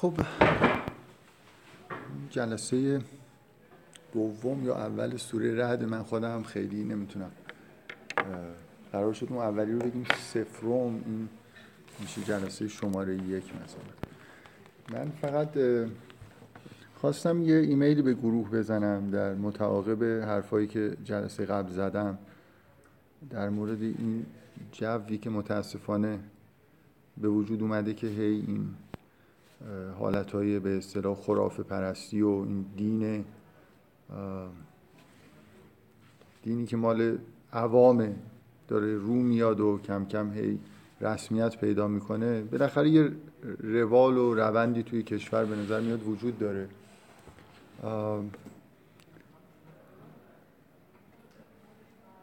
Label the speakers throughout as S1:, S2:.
S1: خب جلسه دوم یا اول سوره رعد من خودم خیلی نمی‌تونم قرار شد اون اولی رو بگیم سفروم این میشه جلسه شماره یک مثلا. من فقط خواستم یه ایمیلی به گروه بزنم در متعاقب حرفایی که جلسه قبل زدم. در مورد این جوی که متاسفانه به وجود اومده که هی این حالتهای به اصطلاح خرافه پرستی و این دین دینی که مال عوامه داره رو میاد و کم کم هی رسمیت پیدا می‌کنه. بالاخره یه روال و روندی توی کشور به نظر میاد وجود داره.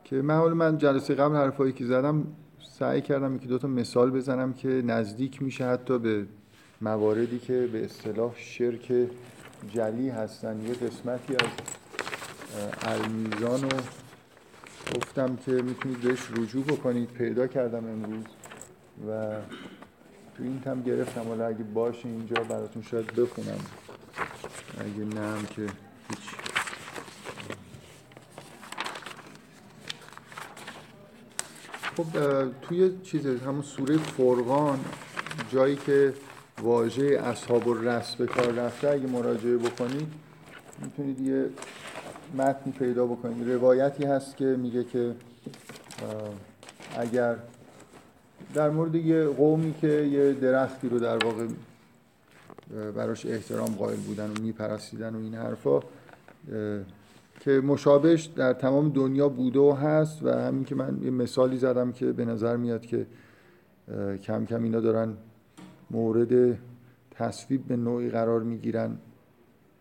S1: که من حالا من جلسه قبل حرفایی که زدم سعی کردم که دو تا مثال بزنم که نزدیک میشه حتی به مواردی که به اصطلاح شرک جلی هستن. یه قسمتی از المیزان رو گفتم که می‌تونید بهش رجوع بکنید. پیدا کردم امروز و تو این تم گرفتم. حالا اگه باشه اینجا براتون شاید بخونم. اگه نه هم که هیچ. خب توی چیز همون سوره فرقان جایی که واژه اصحاب الرس به کار رفته اگه مراجعه بکنید می‌تونید یه متنی پیدا بکنید. روایتی هست که میگه که اگر در مورد یه قومی که یه درختی رو در واقع براش احترام قائل بودن و میپرستیدن و این حرفا که مشابهش در تمام دنیا بوده و هست. و همین که من یه مثالی زدم که به نظر میاد که کم کم اینا دارن مورد تصویب به نوعی قرار می‌گیرن.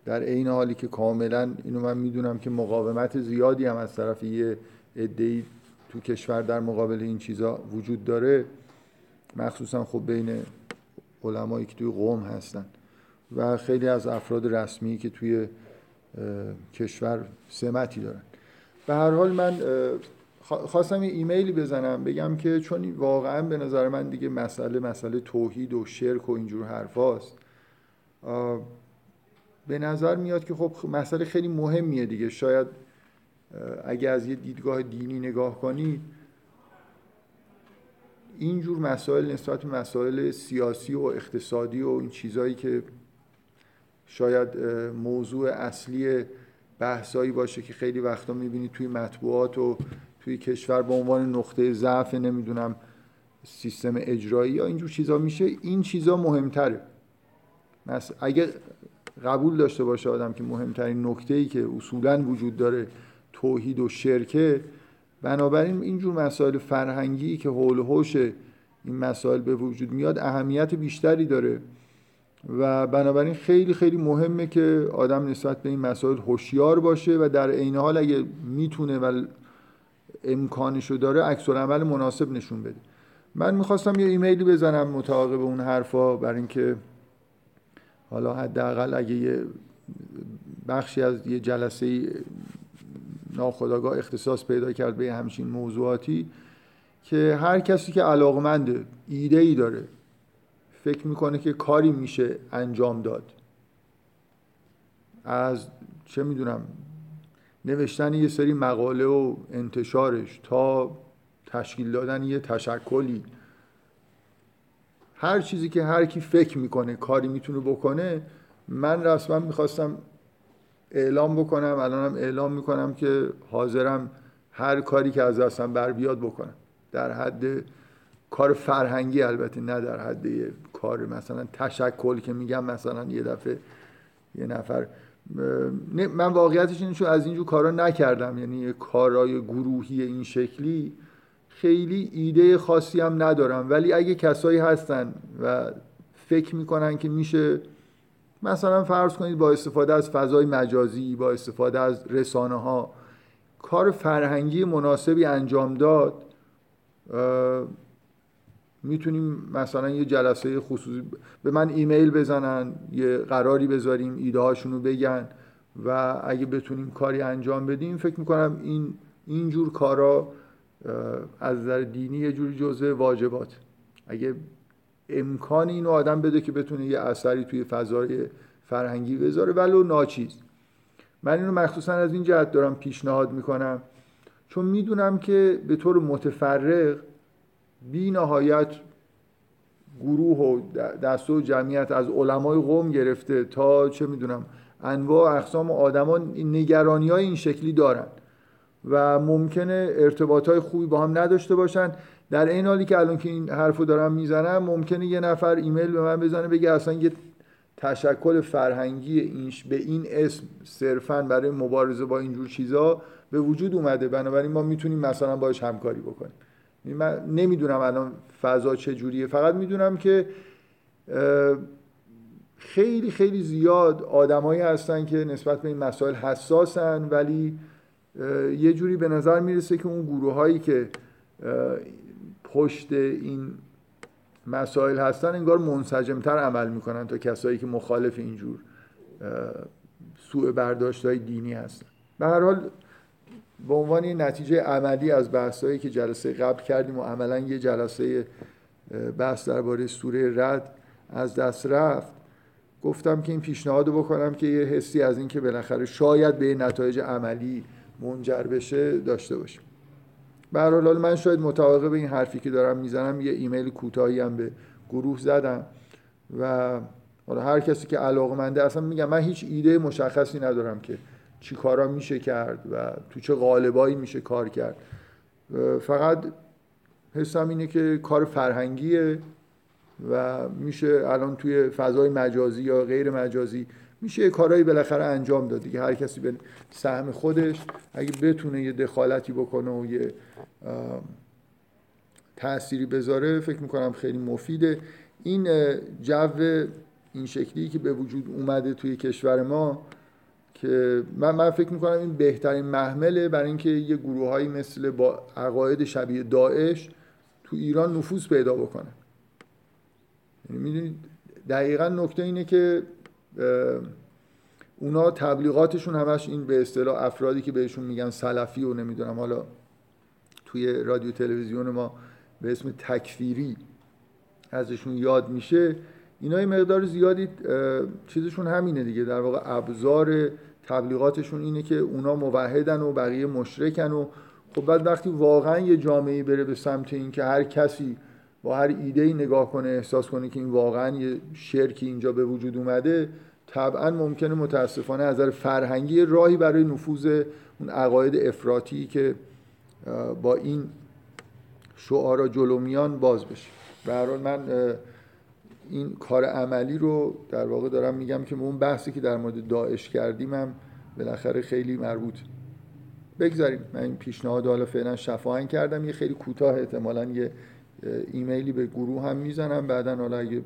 S1: در عین حالی که کاملا اینو من می‌دونم که مقاومت زیادی هم از طرف یه عده‌ای تو کشور در مقابل این چیزا وجود داره. مخصوصا خب بین علمایی که توی قوم هستن و خیلی از افراد رسمی که توی کشور سمتی دارن. به هر حال من خواستم یه ایمیلی بزنم بگم که چون واقعا به نظر من دیگه مسئله مسئله توحید و شرک و اینجور حرفاست. به نظر میاد که خب مسئله خیلی مهمیه دیگه. شاید اگه از یه دیدگاه دینی نگاه کنید اینجور مسائل نسبت مسائل سیاسی و اقتصادی و این چیزهایی که شاید موضوع اصلی بحثایی باشه که خیلی وقتا می‌بینید توی مطبوعات و توی کشور به عنوان نقطه ضعف نمی‌دونم سیستم اجرایی یا اینجور چیزا میشه این چیزا مهمتره. اگه قبول داشته باشه آدم که مهمترین نکته ای که اصولا وجود داره توحید و شرکه بنابراین اینجور مسائل فرهنگی که حول و حوش این مسائل به وجود میاد اهمیت بیشتری داره و بنابراین خیلی خیلی مهمه که آدم نسبت به این مسائل هوشیار باشه و در عین حال اگه می‌تونه و امکانشو داره عکس عمل مناسب نشون بده. من می‌خواستم یه ایمیلی بزنم متعاقب اون حرفا برای اینکه حالا حداقل اگه یه بخشی از یه جلسه ناخداگاه اختصاص پیدا کرد به همچین موضوعاتی که هر کسی که علاقمنده ایده ای داره فکر می‌کنه که کاری میشه انجام داد. از چه می‌دونم نوشتن یه سری مقاله و انتشارش تا تشکیل دادن یه تشکلی. هر چیزی که هر کی فکر می‌کنه کاری می‌تونه بکنه من رسما می‌خواستم اعلام بکنم الانم اعلام می‌کنم که حاضرم هر کاری که از دستم بر بیاد بکنم. در حد کار فرهنگی البته نه در حد کار مثلا تشکل که میگم مثلا یه دفعه یه نفر من واقعیتش اینه از اینجور کارا نکردم. یعنی کارهای گروهی این شکلی خیلی ایده خاصی هم ندارم. ولی اگه کسایی هستن و فکر می‌کنن که میشه مثلا فرض کنید با استفاده از فضای مجازی با استفاده از رسانه ها کار فرهنگی مناسبی انجام داد می‌تونیم مثلا یه جلسه خصوصی به من ایمیل بزنن یه قراری بذاریم ایده هاشون رو بگن و اگه بتونیم کاری انجام بدیم فکر می‌کنم این اینجور کارا از نظر دینی یه جوری جزء واجبات. اگه امکان اینو آدم بده که بتونه یه اثری توی فضای فرهنگی بذاره ولو ناچیز. من اینو مخصوصا از این جهت دارم پیشنهاد می‌کنم. چون می‌دونم که به طور متفرق بی نهایت گروه و دسته و جمعیت از علمای قوم گرفته تا چه می‌دونم انواع اقسام و آدما نگرانی های این شکلی دارن و ممکنه ارتباط های خوبی با هم نداشته باشن. در این حالی که الان که این حرفو دارم می‌زنم ممکنه یه نفر ایمیل به من بزنه بگه اصلا یه تشکل فرهنگی اینش به این اسم صرفا برای مبارزه با اینجور چیزا به وجود اومده. بنابراین ما می‌تونیم مثلا باش همکاری بکنیم. من نمی‌دونم الان فضا چه جوریه فقط می‌دونم که خیلی خیلی زیاد آدمایی هستن که نسبت به این مسائل حساسن ولی یه جوری به نظر می‌رسه که اون گروه هایی که پشت این مسائل هستن انگار منسجمتر عمل می‌کنن تا کسایی که مخالف اینجور سوء برداشت های دینی هستن. به هر حال به عنوان نتیجه عملی از بحثایی که جلسه قبل کردیم و عملا یه جلسه بحث درباره سوره رد از دست رفت گفتم که این پیشنهاد بکنم که یه حسی از اینکه بالاخره شاید به نتایج عملی منجر بشه داشته باشیم. به حال من شاید متعاقب به این حرفی که دارم می‌زنم یه ایمیل کوتاهی هم به گروه زدم و حالا هر کسی که علاقمنده اصلا میگم من هیچ ایده مشخصی ندارم که چی کارا میشه کرد و تو چه قالبایی میشه کار کرد. فقط حسم اینه که کار فرهنگیه و میشه الان توی فضای مجازی یا غیر مجازی میشه کارهایی بالاخره انجام داد. دیگه هر کسی به سهم خودش اگه بتونه یه دخالتی بکنه و یه تأثیری بذاره فکر می‌کنم خیلی مفیده. این جو این شکلی که به وجود اومده توی کشور ما که من, من فکر می‌کنم این بهترین محمله برای اینکه یه گروههایی مثل با عقاید شبیه داعش تو ایران نفوذ پیدا بکنن یعنی می‌دونید دقیقا نکته اینه که اونا تبلیغاتشون همش این به اصطلاح افرادی که بهشون میگن سلفی و نمی‌دونم حالا توی رادیو تلویزیون ما به اسم تکفیری ازشون یاد میشه. اینا یه مقدار زیادی چیزشون همینه دیگه در واقع ابزار تبلیغاتشون اینه که اونا موحدن و بقیه مشرکن و خب بعد وقتی واقعا یه جامعه بره به سمت این که هر کسی با هر ایده ای نگاه کنه احساس کنه که این واقعا یه شرکی اینجا به وجود اومده طبعا ممکنه متاسفانه از نظر فرهنگی راهی برای نفوذ اون عقاید افراطی که با این شعارا جلومیان باز بشه. به من این کار عملی رو در واقع دارم میگم که اون بحثی که در مورد داعش کردیم هم بالاخره خیلی مربوط. بگذاریم. من این پیشنهاد حالا فعلا شفاهن کردم. یه خیلی کوتاه احتمالا یه ایمیلی به گروه هم می‌زنم. بعدا حالا اگه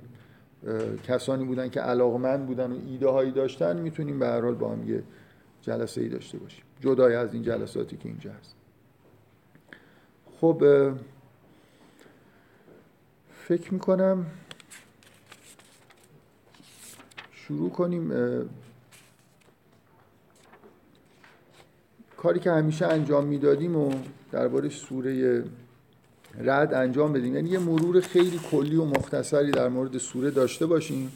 S1: کسانی بودن که علاقمند بودن و ایده هایی داشتن می‌تونیم به هر حال با هم یه جلسه ای داشته باشیم. جدای از این جلساتی که اینجا هست. خب فکر می‌کنم شروع کنیم کاری که همیشه انجام می‌دادیم و درباره سوره رد انجام بدیم. یعنی یه مرور خیلی کلی و مختصری در مورد سوره داشته باشیم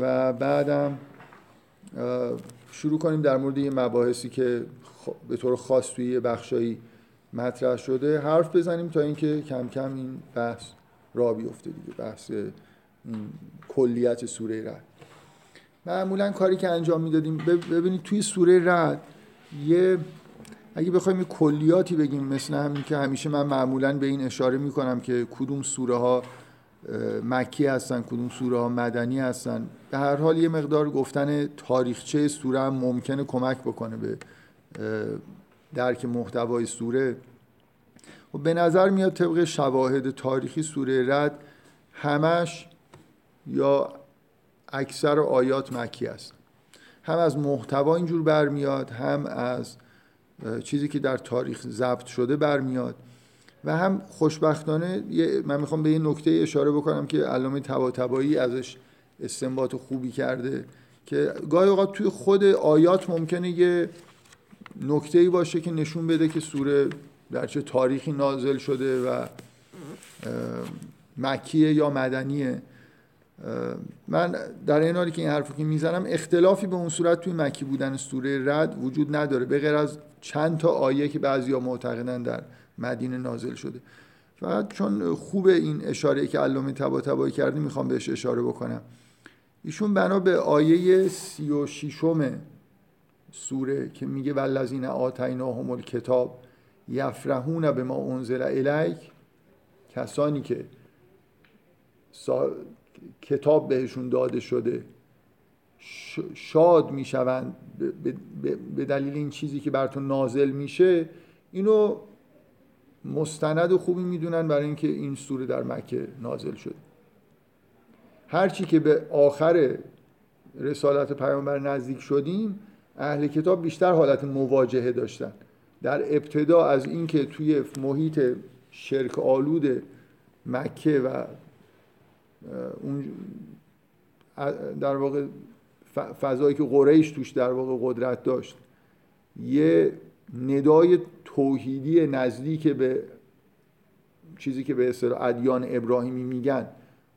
S1: و بعدم شروع کنیم در مورد یه مباحثی که به طور خاص توی یه بخشایی مطرح شده حرف بزنیم تا اینکه کم کم این بحث را بیفته دیگه بحث کلیت سوره رد معمولا کاری که انجام می‌دادیم ببینید توی سوره رد یه اگه بخوایم کلیاتی بگیم مثل همین که همیشه من معمولا به این اشاره می‌کنم که کدوم سوره ها مکی هستن کدوم سوره ها مدنی هستن. به هر حال یه مقدار گفتن تاریخچه سوره هم ممکنه کمک بکنه به درک محتوای سوره. و به نظر میاد طبق شواهد تاریخی سوره رد همش یا اکثر آیات مکی است. هم از محتوا اینجور برمیاد هم از چیزی که در تاریخ ضبط شده برمیاد. و هم خوشبختانه من می‌خوام به یه نکته اشاره بکنم که علامه طباطبایی ازش استنباط خوبی کرده که گاهی اوقات توی خود آیات ممکنه یه نکته باشه که نشون بده که سوره در چه تاریخی نازل شده و مکیه یا مدنیه. من در این حالی که این حرفو که می‌زنم اختلافی به اون صورت توی مکی بودن سوره رد وجود نداره به غیر از چند تا آیه که بعضیا معتقدن در مدینه نازل شده. فقط چون خوب این اشاره که علامه تبا تبایی کرده می‌خوام بهش اشاره بکنم. ایشون بنا به آیه سی و شیشم سوره که میگه والذین آتیناهم الکتاب یفرحون به ما انزل الیک کسانی که کتاب بهشون داده شده شاد می‌شوند به دلیل این چیزی که براتون نازل میشه. اینو مستند و خوبی می‌دونن برای اینکه این سوره در مکه نازل شده هرچی که به آخر رسالت پیامبر نزدیک شدیم اهل کتاب بیشتر حالت مواجهه داشتن. در ابتدا از اینکه توی محیط شرک آلود مکه و اون در واقع فضایی که قریش توش در واقع قدرت داشت یه ندای توحیدی نزدیک به چیزی که به اصطلاح ادیان ابراهیمی میگن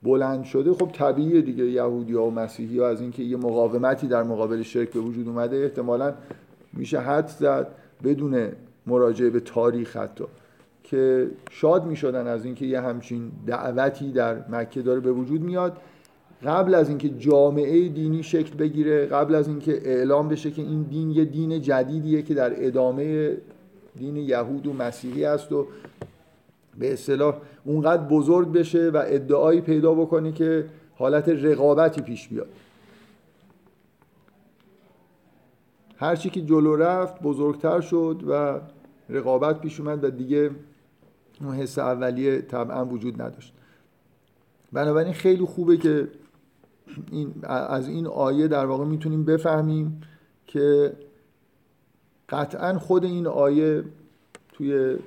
S1: بلند شده خب طبیعیه دیگه. یهودی ها و مسیحی ها از اینکه یه مقاومتی در مقابل شرک به وجود اومده احتمالا میشه حد زد بدون مراجعه به تاریخ حتی. که شاد می شدن از اینکه یه همچین دعوتی در مکه داره به وجود میاد. قبل از اینکه جامعه دینی شکل بگیره قبل از اینکه اعلام بشه که این دین یه دین جدیدیه که در ادامه دین یهود و مسیحی است و به اصطلاح اونقدر بزرگ بشه و ادعایی پیدا بکنه که حالت رقابتی پیش بیاد. هرچی که جلو رفت بزرگتر شد و رقابت پیش اومد و دیگه اون حس اولیه طبعا وجود نداشت. بنابراین خیلی خوبه که این از این آیه در واقع می‌تونیم بفهمیم که قطعا خود این آیه توی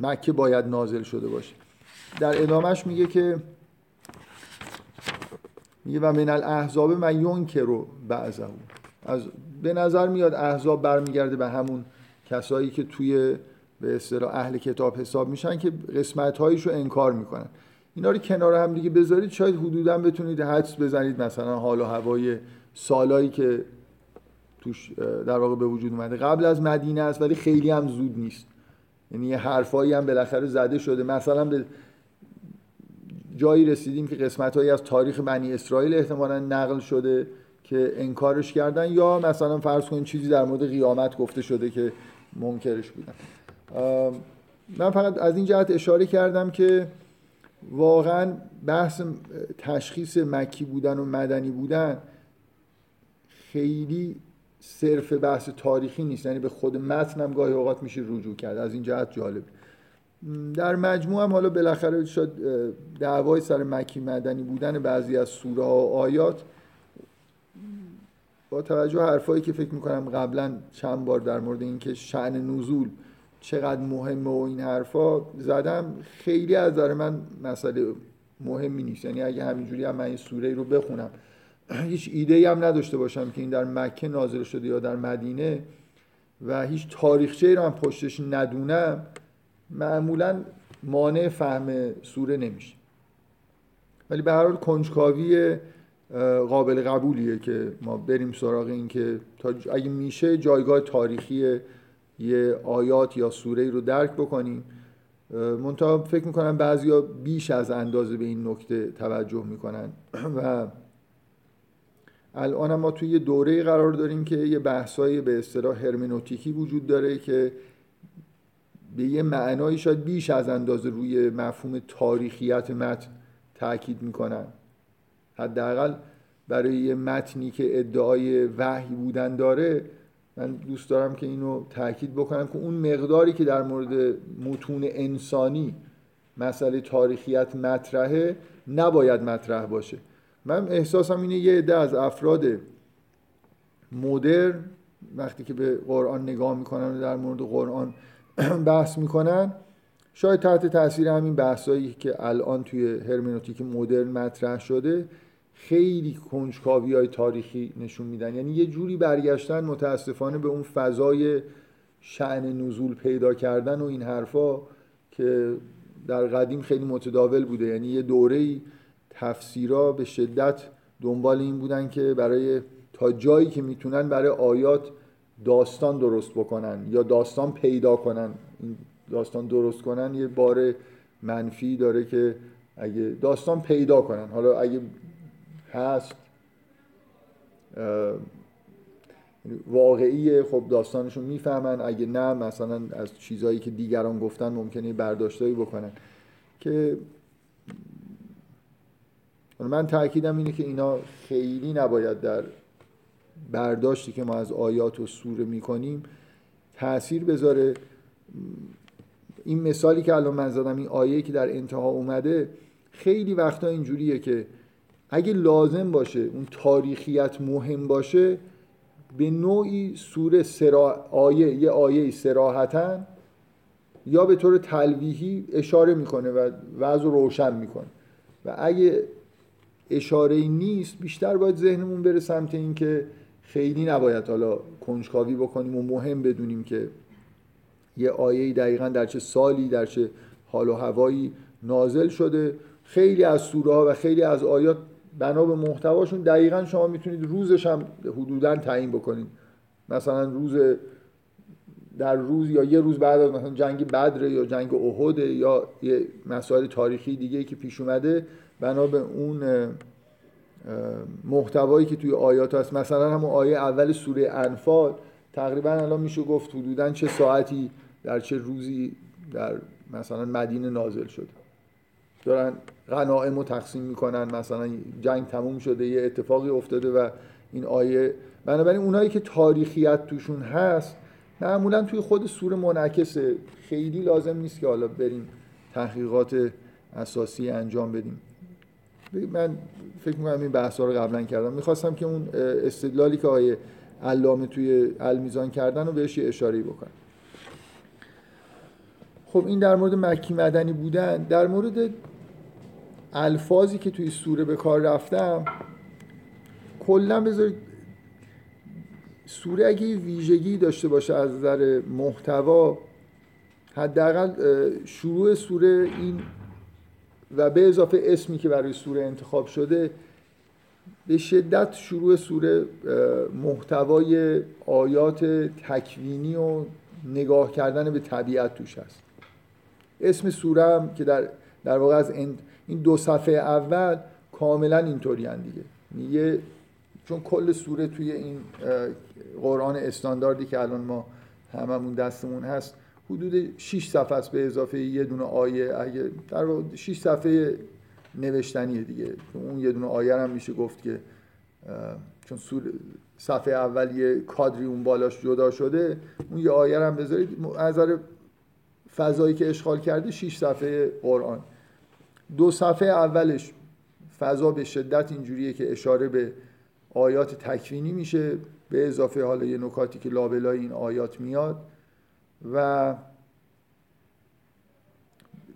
S1: مکه باید نازل شده باشه. در ادامهش میگه که میگه و من الاحزاب من رو بعضه از به نظر میاد احزاب برمیگرده به همون کسایی که توی به اصطلاح اهل کتاب حساب میشن که قسمت رو انکار می‌کنن. اینا رو کنار هم دیگه بذارید شاید حدودا بتونید حدس بزنید مثلا حال و هوای سالایی که توش در واقع به وجود اومده. قبل از مدینه است ولی خیلی هم زود نیست. یعنی یه حرفایی هم بالاخره زده شده. مثلا به جایی رسیدیم که قسمت هایی از تاریخ بنی اسرائیل احتمالا نقل شده که انکارش کردن یا مثلا فرض کنید چیزی در مورد قیامت گفته شده که منکرش بودن. من فقط از این جهت اشاره کردم که واقعا بحث تشخیص مکی بودن و مدنی بودن خیلی صرف بحث تاریخی نیست. یعنی به خود متن هم گاهی اوقات میشه رجوع کرد. از این جهت جالب در مجموع هم حالا بالاخره شد دعوای سر مکی مدنی بودن بعضی از سوره و آیات با توجه حرفایی که فکر می‌کنم قبلا چند بار در مورد اینکه شعن نزول چقدر مهمه و این حرفا زدم خیلی از داره من مسئله مهمی نیست. یعنی اگه همینجوری هم من این سوره رو بخونم هیچ ایده هم نداشته باشم که این در مکه نازل شده یا در مدینه و هیچ تاریخچه رو هم پشتش ندونم معمولا مانع فهم سوره نمیشه. ولی به هر حال کنجکاوی قابل قبولیه که ما بریم سراغ این که اگه میشه جایگاه تاریخی یه آیات یا سوره رو درک بکنیم. منتها فکر می‌کنم بعضیا بیش از اندازه به این نکته توجه می‌کنن. و الان ما توی یه دوره قرار داریم که یه بحثایی به اصطلاح هرمنوتیکی وجود داره که به یه معنایی شاید بیش از اندازه روی مفهوم تاریخیت متن تاکید می‌کنن. حداقل برای یه متنی که ادعای وحی بودن داره من دوست دارم که اینو تاکید بکنم که اون مقداری که در مورد متون انسانی مسئله تاریخیت مطرحه نباید مطرح باشه. من احساسم اینه یه عده از افراد مدر وقتی که به قرآن نگاه می‌کنن و در مورد قرآن بحث می‌کنن شاید تحت تاثیر همین بحثایی که الان توی هرمنوتیک مدرن مطرح شده خیلی کنجکاوی های تاریخی نشون میدن. یعنی یه جوری برگشتن متاسفانه به اون فضای شعن نزول پیدا کردن و این حرفا که در قدیم خیلی متداول بوده. یعنی یه دوره تفسیرا به شدت دنبال این بودن که برای تا جایی که می‌تونن برای آیات داستان درست بکنن یا داستان پیدا کنن. این داستان درست کنن یه بار منفی داره که اگه داستان پیدا کنن. حالا اگه هست. واقعی خب داستانشون می‌فهمن. اگه نه مثلا از چیزهایی که دیگران گفتن ممکنه برداشتایی بکنن. که من تاکیدم اینه که اینا خیلی نباید در برداشتی که ما از آیات و سوره می‌کنیم تاثیر بذاره. این مثالی که الان من زدم این آیه که در انتها اومده خیلی وقتا اینجوریه که اگه لازم باشه اون تاریخیت مهم باشه به نوعی سوره سرا... آیه یه آیه سراحتا یا به طور تلویحی اشاره می‌کنه و وضع روشن می‌کنه. و اگه اشاره ای نیست بیشتر باید ذهنمون بره سمت این که خیلی نباید حالا کنجکاوی بکنیم و مهم بدونیم که یه آیه دقیقا در چه سالی در چه حال و هوایی نازل شده. خیلی از سوره ها و خیلی از آیات بنا به محتواشون دقیقا شما می‌تونید روزش هم حدودا تعیین بکنید. مثلا روز در روز یا یه روز بعد از مثلا جنگ بدر یا جنگ احد یا یه مسائل تاریخی دیگه که پیش اومده بنا به اون محتوایی که توی آیات هست. مثلا همون آیه اول سوره انفال تقریبا الان میشه گفت حدودا چه ساعتی در چه روزی در مثلا مدینه نازل شده. دارن غنائم رو تقسیم می‌کنن مثلا جنگ تموم شده یه اتفاقی افتاده و این آیه. بنابراین اونایی که تاریخیت توشون هست معمولا توی خود سوره منعکسه. خیلی لازم نیست که حالا بریم تحقیقات اساسی انجام بدیم. من فکر می‌کنم این بحث رو قبلا کردم. می‌خواستم که اون استدلالی که آیه علامه توی المیزان کردن رو بهش یه اشاره بکنم. خب این در مورد مکی مدنی بودن. در مورد الفاظی که توی سوره به کار رفتم کلا بذارید سوره اگه ویژگی داشته باشه از نظر محتوا حداقل شروع سوره این و به اضافه اسمی که برای سوره انتخاب شده به شدت شروع سوره محتوای آیات تکوینی و نگاه کردن به طبیعت توش هست. اسم سوره هم که در, در واقع از این دو صفحه اول کاملا اینطوری دیگه. یه چون کل سوره توی این قرآن استانداردی که الان ما هممون دستمون هست حدود 6 صفحه است به اضافه یه دونه آیه. اگه در واقع 6 صفحه نوشتنیه دیگه. اون یه دونه آیه هم میشه گفت که چون صفحه اول یه کادری اون بالاش جدا شده اون یه آیه هم بذارید. از فضایی که اشغال کرده 6 صفحه قرآن. دو صفحه اولش فضا به شدت اینجوریه که اشاره به آیات تکوینی میشه به اضافه حالا یه نکاتی که لابلای این آیات میاد. و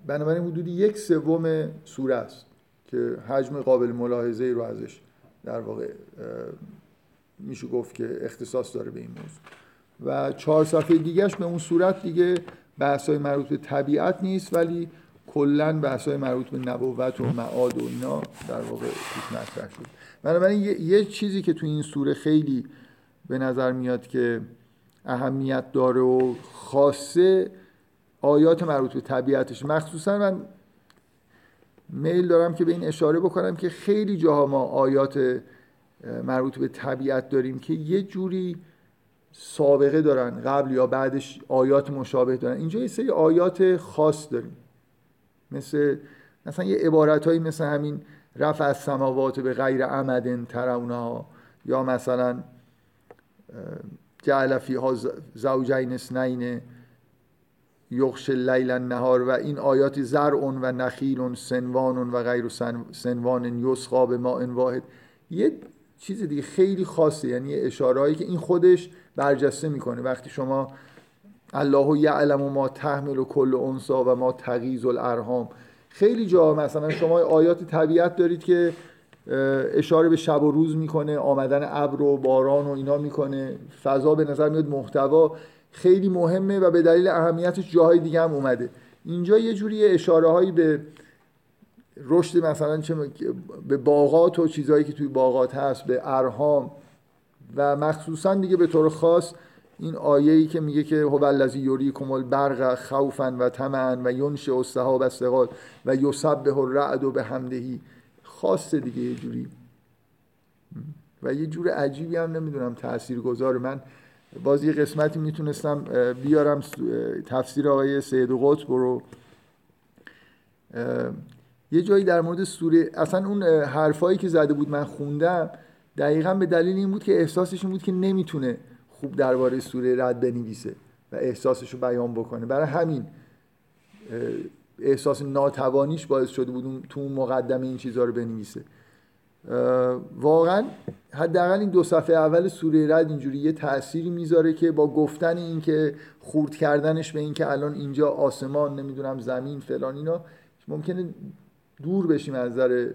S1: بنابراین حدودی یک سوم سوره است که حجم قابل ملاحظه رو ازش در واقع میشه گفت که اختصاص داره به این موضوع. و چهار صفحه دیگهش به اون صورت دیگه بحث های مربوط به طبیعت نیست ولی کلا بحث های مربوط به نبوت و معاد و اینا در واقع مطرح شد. بنابراین یه،, یه چیزی که تو این سوره خیلی به نظر میاد که اهمیت داره و خاصه آیات مربوط به طبیعتش. مخصوصا من میل دارم که به این اشاره بکنم که خیلی جاها ما آیات مربوط به طبیعت داریم که یه جوری سابقه دارن قبل یا بعدش آیات مشابه دارن. اینجا یه سری آیات خاص داریم. مثل مثلا یه عبارت هایی مثل همین رفع از سماوات به غیر عمد ترونها یا مثلا جعل فیها زوجین اسنین یخش لیل نهار و این آیات زرع و نخیل سنوان و غیر سنوان یسقا به ماء واحد. یه چیز دیگه خیلی خاصه یعنی اشارهایی که این خودش برجسته می‌کنه. وقتی شما الله یعلم ما تحمل و کل انسا و ما تغیز الارهام خیلی جا مثلا شما آیات طبیعت دارید که اشاره به شب و روز می‌کنه آمدن ابر و باران و اینا می‌کنه فضا به نظر میاد محتوا. خیلی مهمه و به دلیل اهمیتش جاهای دیگه هم اومده. اینجا یه جوری اشاره هایی به رشد مثلا چه به باغات و چیزهایی که توی باغات هست به ارهام و مخصوصا دیگه به طور خاص این آیه ای که میگه که هو الذی یریکم البرق خوفا و طمعا و ینشئ السحاب الثقال و یسبح الرعد و به همدهی خاصه دیگه یه جوری. و یه جور عجیبی هم نمی‌دونم تأثیر گذاره من باز یه قسمتی می‌تونستم بیارم تفسیر آقای سید قطب رو. یه جایی در مورد سوره اصلا اون حرفایی که زده بود من خوندم دقیقا به دلیل این بود که احساسش این بود که نمی‌تونه خوب درباره سوره رد بنویسه و احساسش رو بیان بکنه. برای همین احساس ناتوانیش باعث شده بود تو اون مقدمه این چیزها رو بنویسه. واقعا حداقل این دو صفحه اول سوره رد اینجوری یه تأثیری می‌ذاره که با گفتن این که خورد کردنش به این که الان اینجا آسمان نمی‌دونم زمین فلان اینا ممکنه دور بشیم از نظر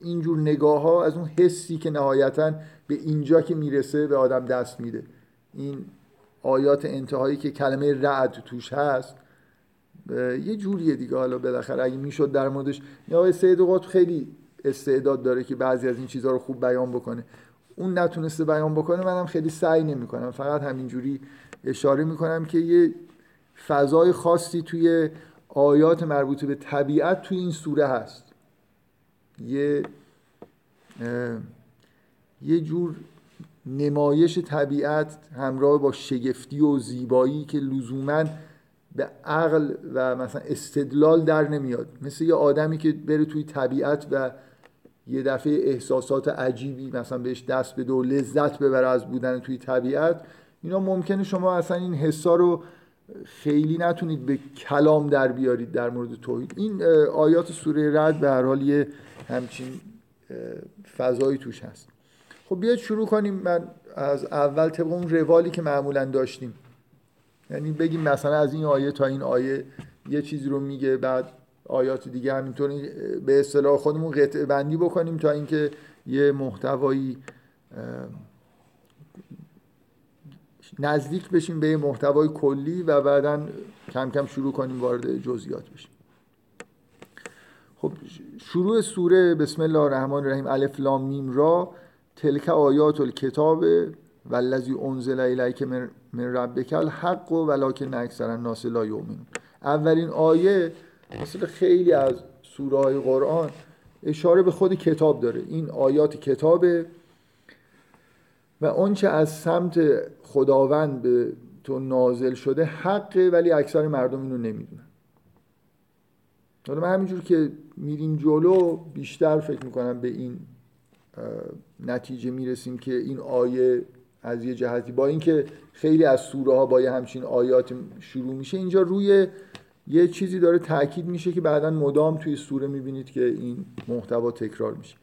S1: اینجور نگاه ها از اون حسی که نهایتا به اینجا که می‌رسه به آدم دست میده. این آیات انتهایی که کلمه رعد توش هست یه جوریه دیگه. حالا بالاخره اگه می‌شد در موردش آقای سید قطب خیلی استعداد داره که بعضی از این چیزها رو خوب بیان بکنه. اون نتونسته بیان بکنه منم خیلی سعی نمی‌کنم. فقط همینجوری اشاره می‌کنم که یه فضای خاصی توی آیات مربوط به طبیعت توی این سوره هست. یه یه جور نمایش طبیعت همراه با شگفتی و زیبایی که لزوما به عقل و مثلا استدلال در نمیاد. مثل یه آدمی که بره توی طبیعت و یه دفعه احساسات عجیبی مثلا بهش دست بده و لذت ببره از بودن توی طبیعت اینا ممکنه شما اصلا این حسا رو خیلی نتونید به کلام در بیارید در مورد توحید. این آیات سوره رد به هر حال یه همچین فضایی توش هست. خب بیاید شروع کنیم. من از اول طبق اون روالی که معمولا داشتیم. یعنی بگیم مثلا از این آیه تا این آیه یه چیزی رو میگه بعد آیات دیگه همینطور به اصطلاح خودمون قطع بندی بکنیم تا اینکه یه محتوایی نزدیک بشیم به یه محتوای کلی و بعدا کم کم شروع کنیم وارد جزئیات بشیم. خب شروع سوره بسم الله الرحمن الرحیم الف لام میم را تلک آیات الکتاب والذی انزل الیک من ربک الحق ولکن اکثر الناس لا یؤمنون. اولین آیه مثل خیلی از سوره های قرآن اشاره به خود کتاب داره. این آیات کتابه و آنچه از سمت خداوند به تو نازل شده حقه ولی اکثر مردم اینو نمی‌دونن. حالا من همینجور که میریم جلو بیشتر فکر می‌کنم به این نتیجه می‌رسیم که این آیه از یه جهتی با اینکه خیلی از سوره ها با یه همچین آیات شروع میشه اینجا روی یه چیزی داره تاکید میشه که بعدا مدام توی سوره می‌بینید که این محتوا تکرار میشه.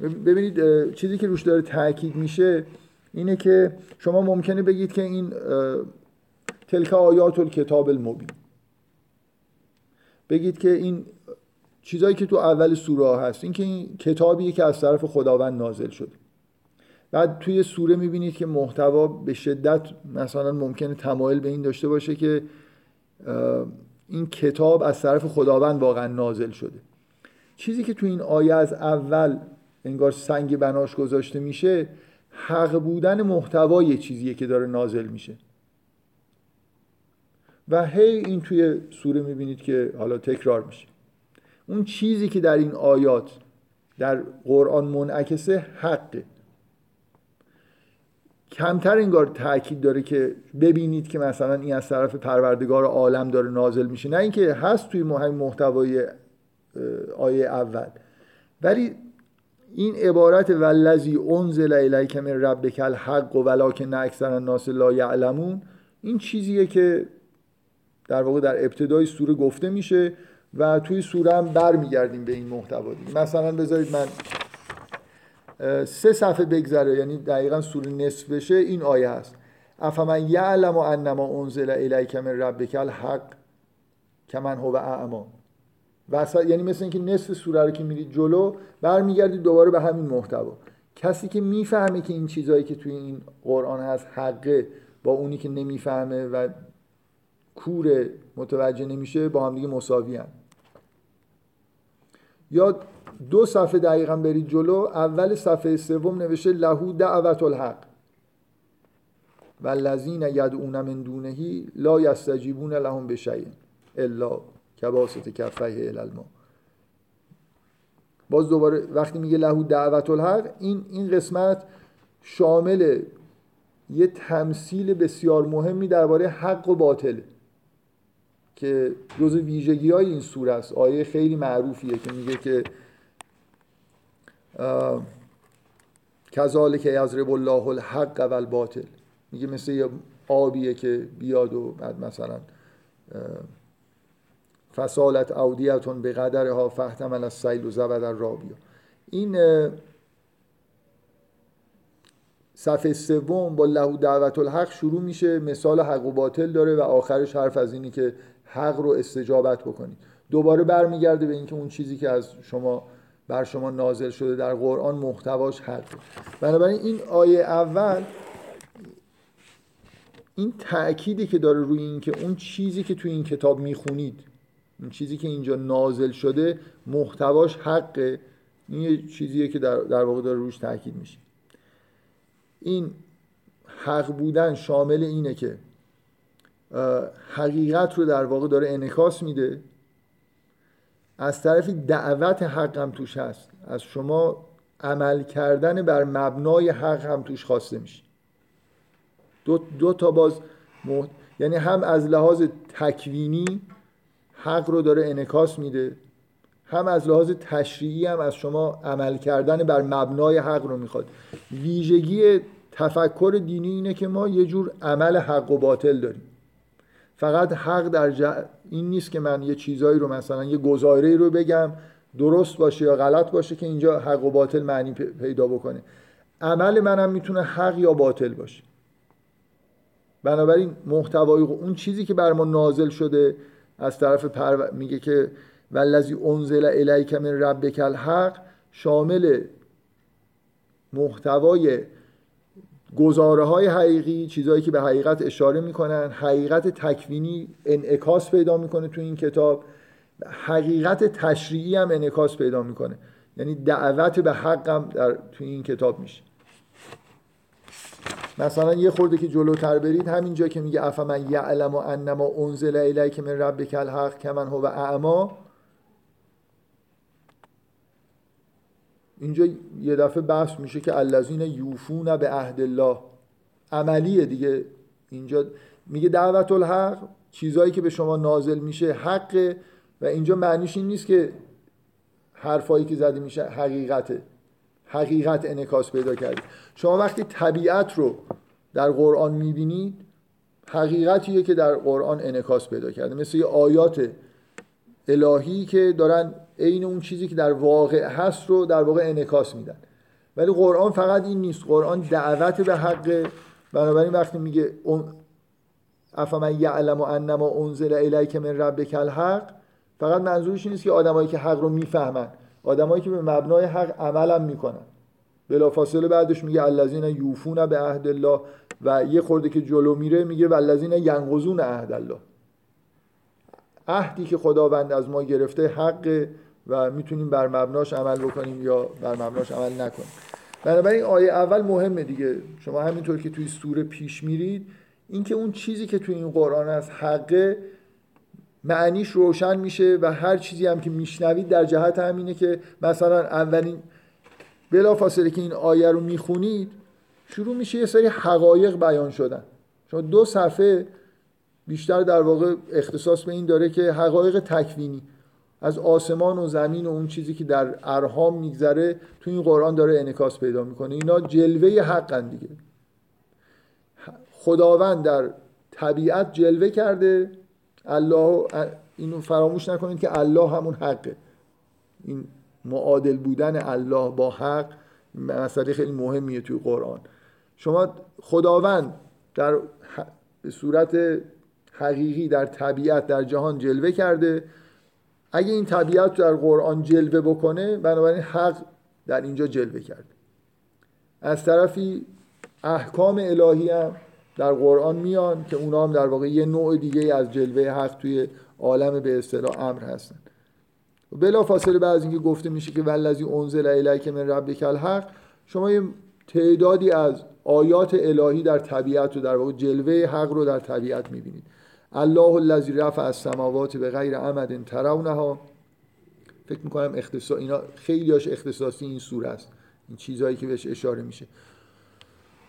S1: ببینید چیزی که روش داره تاکید میشه اینه که شما ممکنه بگید که این تلک آیات الکتاب المبین. بگید که این چیزایی که تو اول سوره هست. این که این کتابیه که از طرف خداوند نازل شده. بعد توی سوره می‌بینید که محتوا به شدت مثلا ممکنه تمایل به این داشته باشه که این کتاب از طرف خداوند واقعا نازل شده. چیزی که تو این آیه از اول انگار سنگ بناش گذاشته میشه حق بودن محتوای چیزیه که داره نازل میشه. و هی این توی سوره می‌بینید که حالا تکرار میشه. اون چیزی که در این آیات در قرآن منعکسه حقه. کمتر انگار تاکید داره که ببینید که مثلا این از طرف پروردگار عالم داره نازل میشه. نه اینکه هست توی مهم محتوای آیه اول. ولی این عبارت والذی انزل الیک من ربک الحق ولکن اکثر الناس لا یعلمون این چیزیه که در واقع در ابتدای سوره گفته میشه. و توی سوره هم برمیگردیم به این محتوا مثلا بذارید من سه صفحه بگذره یعنی دقیقا سوره نصف بشه این آیه هست. افمن یعلم انما انزل الیک من ربک الحق کمن هو اعما. وسط یعنی مثل اینکه نصف سوره رو که میرید جلو برمیگردید دوباره به همین محتوا. کسی که می‌فهمه که این چیزهایی که توی این قرآن هست حقه با اونی که نمی‌فهمه و کور متوجه نمیشه با هم دیگه مساوی هم. یا دو صفحه دقیقا برید جلو اول صفحه سوم نوشته لهو دعوت الحق. و الذین یدعون من دونهی لا یستجیبون لهم بشیء الا کباسط کفیه الی الماء باز دوباره وقتی میگه لهو دعوت الحق این این قسمت شامل یه تمثیل بسیار مهمی درباره حق و باطل. که جز ویژگی های این سوره است. آیه خیلی معروفیه که میگه که کذالک یضرب الله الحق و الباطل میگه مثل یه آبیه که بیاد و بعد مثلا فسالت اودیتون به قدرها فهتمل از سیل و زبد رابیا. این صفحه سوم با لهو دعوت الحق شروع میشه. مثال حق و باطل داره و آخرش حرف از اینی که حق رو استجابت بکنید دوباره برمیگرده به اینکه اون چیزی که از شما بر شما نازل شده در قرآن محتواش حق بنابراین این آیه اول این تأکیدی که داره روی این که اون چیزی که توی این کتاب می‌خونید اون چیزی که اینجا نازل شده محتواش حقه این یه چیزیه که در, در واقع داره روش تاکید میشه. این حق بودن شامل اینه که حقیقت رو در واقع داره انکاس میده. از طرفی دعوت حق هم توش هست. از شما عمل کردن بر مبنای حق هم توش خواسته میشه. دو, دو تا باز یعنی هم از لحاظ تکوینی حق رو داره انکاس میده هم از لحاظ تشریعی هم از شما عمل کردن بر مبنای حق رو می‌خواد. ویژگی تفکر دینی اینه که ما یه جور عمل حق و باطل داریم. فقط حق در این نیست که من یه چیزایی رو مثلا یه گزاره رو بگم درست باشه یا غلط باشه که اینجا حق و باطل معنی پیدا بکنه. عمل منم می‌تونه حق یا باطل باشه. بنابراین محتوای اون چیزی که بر ما نازل شده از طرف پر... میگه که والذی انزل الیک من ربک الحق شامل محتوای گزاره های حقیقی چیزهایی که به حقیقت اشاره می‌کنن حقیقت تکوینی انعکاس پیدا می‌کنه تو این کتاب حقیقت تشریعی هم انعکاس پیدا می‌کنه. یعنی دعوت به حق هم در تو این کتاب میشه. مثلا یه خورده که جلوتر برید همینجا که میگه افمن یعلم و انما انزل الیک من ربک الحق کمن هو اعما اینجا یه دفعه بحث میشه که الذین یوفون به عهد الله. عملیه دیگه. اینجا میگه دعوت الحق چیزایی که به شما نازل میشه حقه. و اینجا معنیش این نیست که حرفایی که زده میشه حقیقته. حقیقت انکاس پیدا کرده. شما وقتی طبیعت رو در قرآن می‌بینید حقیقتیه که در قرآن انکاس پیدا کرده. مثل یه آیات الهی که دارن عین اون چیزی که در واقع هست رو در واقع انکاس میدن. ولی قرآن فقط این نیست. قرآن دعوت به حق. بنابراین وقتی میگه افمن یعلم و انما انزل الیک من ربک الحق فقط منظورش نیست که آدمایی که حق رو می‌فهمن. آدمایی که به مبنای حق عملم می‌کنن. بلافاصله بعدش میگه الذین یوفون به عهد الله و یه خورده که جلو میره میگه والذین ینقضون عهد الله. عهدی که خداوند از ما گرفته حق و می‌تونیم بر مبناش عمل بکنیم یا بر مبناش عمل نکنیم. بنابراین آیه اول مهمه دیگه. شما همینطور که توی سوره پیش میرید اینکه اون چیزی که توی این قرآن از حقه معنیش روشن میشه و هر چیزی هم که میشنوید در جهت همینه که مثلا اولین بلا فاصله که این آیه رو می‌خونید شروع میشه یه سری حقایق بیان شدن. شما دو صفحه بیشتر در واقع اختصاص به این داره که حقایق تکوینی. از آسمان و زمین و اون چیزی که در ارهام میگذره تو این قرآن داره انکاس پیدا می‌کنه. اینا جلوه حقن دیگه. خداوند در طبیعت جلوه کرده. الله اینو فراموش نکنید که الله همون حقه. این معادل بودن الله با حق مسئله خیلی مهمیه توی قرآن. شما خداوند در صورت حقیقی در طبیعت در جهان جلوه کرده. اگه این طبیعت در قرآن جلوه بکنه بنابراین حق در اینجا جلوه کرده از طرفی احکام الهی هم در قرآن میان که اونا هم در واقع یه نوع دیگه از جلوه حق توی عالم به اصطلاح امر هستن. بلا فاصله بعد از اینکه گفته میشه که ولذی انزل الیک من ربک الحق شما یه تعدادی از آیات الهی در طبیعت و در واقع جلوه حق رو در طبیعت می‌بینید. الله الذی رفع السماوات به غیر عمد ترونها. فکر می‌کنم اختصاص اینا خیلیاش اختصاصی این سوره است. این چیزهایی که بهش اشاره میشه.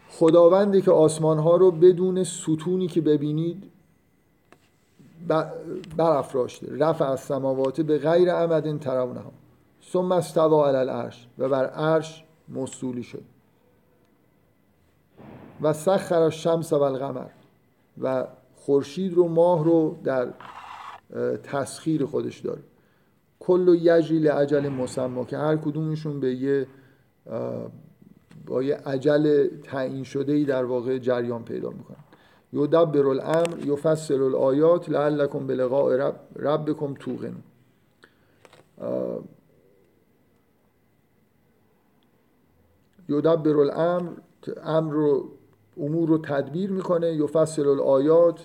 S1: خداوندی که آسمان ها رو بدون ستونی که ببینید برافراشته. رفع از سماوات به غیر عمد ترونها. ثم استوا علی العرش و بر عرش مصولی شد. و سخر الشمس و القمر و خورشید رو ماه رو در تسخیر خودش داره. کل و یجری لعجل مسما که هر کدومشون به یه با یه عجل تعیین شده ای در واقع جریان پیدا می‌کنن. یدبر الامر یفصل الآیات لعلکم بلقاء رب ربکم توقنون. یدبر الامر امر رو امور رو تدبیر می‌کنه یفصل الآیات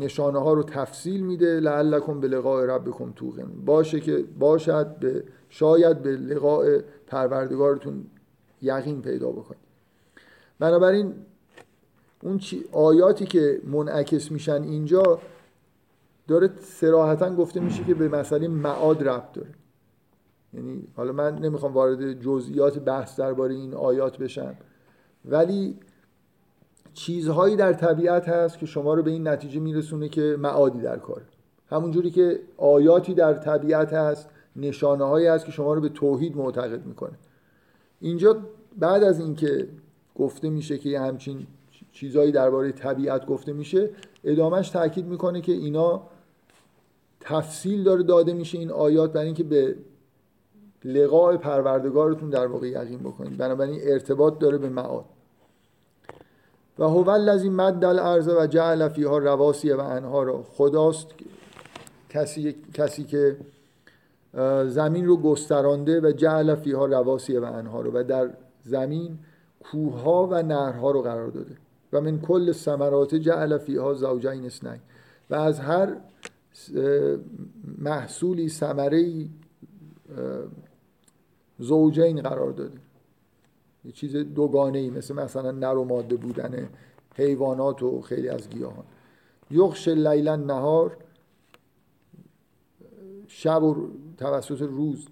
S1: نشانه ها رو تفصیل میده لعلکم به لقاء ربکم توقن باشه که باشد به شاید به لقاء پروردگارتون یقین پیدا بکنید. بنابراین اون آیاتی که منعکس میشن اینجا داره سراحتا گفته میشه که به مسئله معاد ربط داره. یعنی حالا من نمی‌خوام وارد جزئیات بحث درباره این آیات بشم ولی چیزهایی در طبیعت هست که شما رو به این نتیجه میرسونه که معادی در کار. همونجوری که آیاتی در طبیعت هست نشانه هایی هست که شما رو به توحید معتقد می‌کنه. اینجا بعد از اینکه گفته میشه که یه همچین چیزهایی درباره طبیعت گفته میشه ادامش تاکید می‌کنه که اینا تفصیل داره داده میشه این آیات برای اینکه به لقاء پروردگارتون در واقع یقین بکنید. بنابراین ارتباط داره به معاد. و هو الذی مد الارض و جعل فیها رواسی و انهارا خداست کسی کسی که زمین رو گسترانده و جعل فیها رواسی و انهارا و در زمین کوهها و نهرها رو قرار داده. و من کل ثمرات جعل فیها زوجین اثنین. و از هر محصولی ثمره زوجین قرار داده. یه چیز دوگانه ای مثل مثلا نر و ماده بودن حیوانات و خیلی از گیاهان. یخش لیلا نهار شب و توسط روز.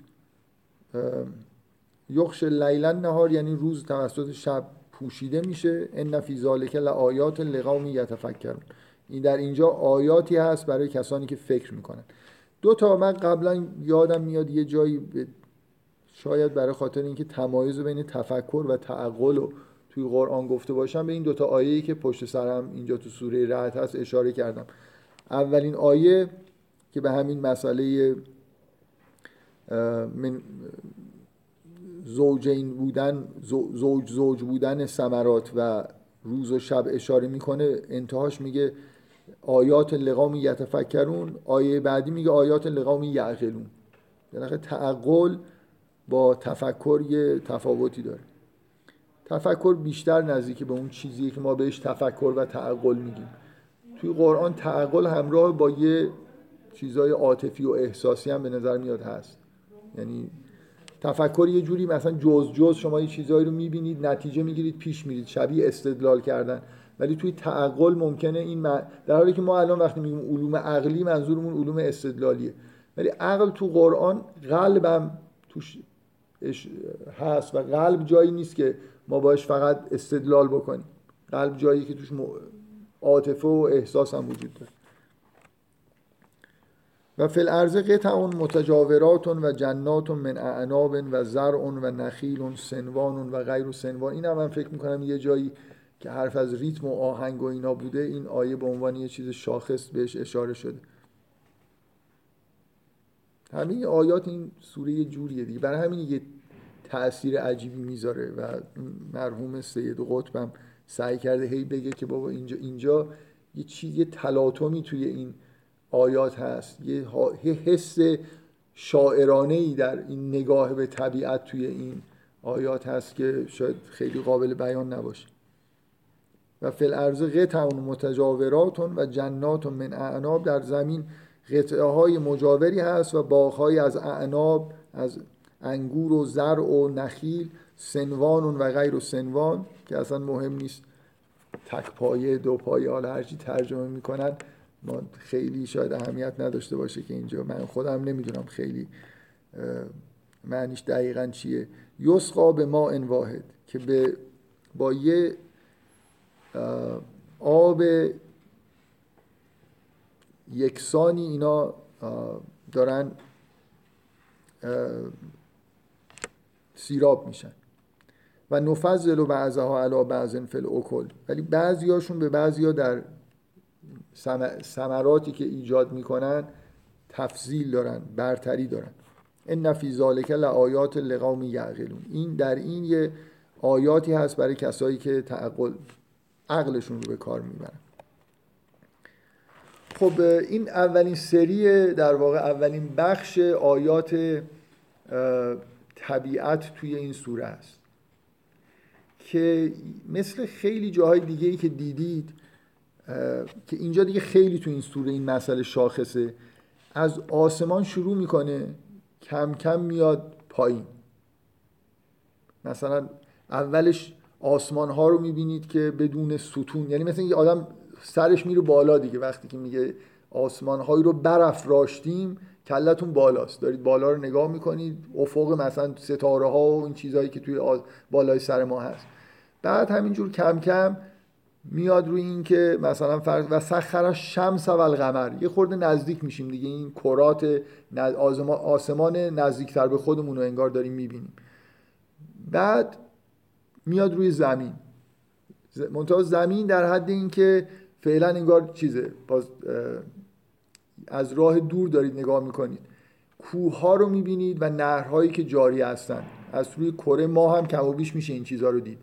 S1: یخش لیلا نهار یعنی روز توسط شب پوشیده میشه. ان فی ذالک لآیات لقوم یتفکرون. این در اینجا آیاتی هست برای کسانی که فکر می‌کنن. دو تا من قبلا یادم میاد یه جایی شاید برای خاطر اینکه تمایز بین تفکر و تعقل و توی قرآن گفته باشم به این دوتا آیه‌ای که پشت سرم اینجا تو سوره رعد هست اشاره کردم. اولین آیه که به همین مسئله من زوجین بودن زوج زوج بودن ثمرات و روز و شب اشاره می‌کنه انتهاش میگه آیات لقامی یتفکرون آیه بعدی میگه آیات لقامی یعقلون. در تعقل با تفکر یه تفاوتی داره. تفکر بیشتر نزدیک به اون چیزیه که ما بهش تفکر و تعقل میگیم. توی قرآن تعقل همراه با یه چیزای عاطفی و احساسی هم به نظر میاد هست. یعنی تفکر یه جوری مثلا جز جز شما یه چیزایی رو می‌بینید نتیجه می‌گیرید پیش میرید شبیه استدلال کردن. ولی توی تعقل ممکنه این در حالی که ما الان وقتی میگیم علوم عقلی منظورمون علوم استدلالیه. ولی عقل تو قرآن قلبم توش هست و قلب جایی نیست که ما باش فقط استدلال بکنیم. قلب جایی که توش عاطفه و احساس هم وجود داره. و فی الارض قطع متجاورات و جنات من اعناب و زرع و نخیل سنوان و غیر سنوان. این هم من فکر می‌کنم یه جایی که حرف از ریتم و آهنگ و اینا بوده این آیه به عنوان یه چیز شاخص بهش اشاره شده. همین آیات این سوره یه جوریه دیگه. برای همین یه تاثیر عجیبی می‌ذاره و مرحوم سید قطبم سعی کرده هی بگه که بابا اینجا اینجا یه چیز یه تلاطمی توی این آیات هست. یه حس شاعرانه ای در این نگاه به طبیعت توی این آیات هست که شاید خیلی قابل بیان نباشه. و فل ارز قطع متجاورات و جنات من اعناب. در زمین قطعه های مجاوری هست و باغ از اعناب از انگور و زرع و نخیل سنوان و غیر و سنوان که اصلا مهم نیست. تک پایه دو پایه حالا هرچی ترجمه می‌کنن ما خیلی شاید اهمیت نداشته باشه که اینجا. من خودم نمی‌دونم خیلی معنیش دقیقا چیه. یسقا به ما ان واحد که به با یه آب یکسانی اینا دارن سیراب میشن. و نفضل و بعضها علا بعض فل اوکل ولی بعضیاشون به بعضیا در ثمراتی که ایجاد می‌کنن تفضیل دارن برتری دارن. این نفی ذالک لآیات لقوم یعقلون. این در این یه آیاتی هست برای کسایی که تعقل عقلشون رو به کار می‌برن. خب این اولین سری در واقع اولین بخش آیات طبیعت توی این سوره است. که مثل خیلی جاهای دیگه ای که دیدید که اینجا دیگه خیلی تو این سوره این مسئله شاخصه از آسمان شروع می‌کنه کم کم میاد پایین. مثلا اولش آسمان ها رو می‌بینید که بدون ستون یعنی مثل اینکه آدم سرش میره بالا دیگه وقتی که میگه آسمان هایی رو برافراشتیم کلتون بالاست. دارید بالا رو نگاه می‌کنید افق مثلا ستاره ها و این چیزهایی که توی بالای سر ما هست. بعد همینجور کم کم میاد روی این که مثلا فرض و سخر شمس و القمر یه خورده نزدیک میشیم دیگه. این کرات آسمان نزدیکتر به خودمون رو انگار داریم می‌بینیم. بعد میاد روی زمین. منتها زمین در حد این که فعلا انگار چیزه. باز از راه دور دارید نگاه می‌کنید. کوه ها رو می‌بینید و نهرهایی که جاری هستن از روی کره ما هم کم و بیش میشه این چیزها رو دید.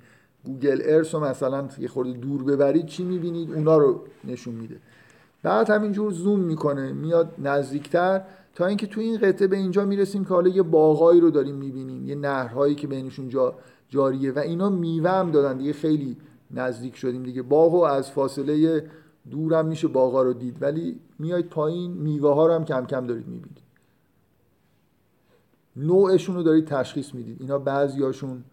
S1: گوگل ارس رو مثلا یه خورده دور ببرید چی می‌بینید؟ اونا رو نشون میده. بعد همینجور زوم می‌کنه. میاد نزدیکتر. تا اینکه تو این قطعه به اینجا می‌رسیم که حالا یه باغایی رو داریم می‌بینیم. یه نهرهایی که بینشون جا جاریه. و اینا میوه هم دادن دیگه. خیلی نزدیک شدیم دیگه. باغ از فاصله دورم میشه باغا رو دید. ولی میاید پایین میوه ها رو هم کم کم دارید می‌بینید. نوعشون رو دارید تشخیص می‌دید. اینا بعضیاشون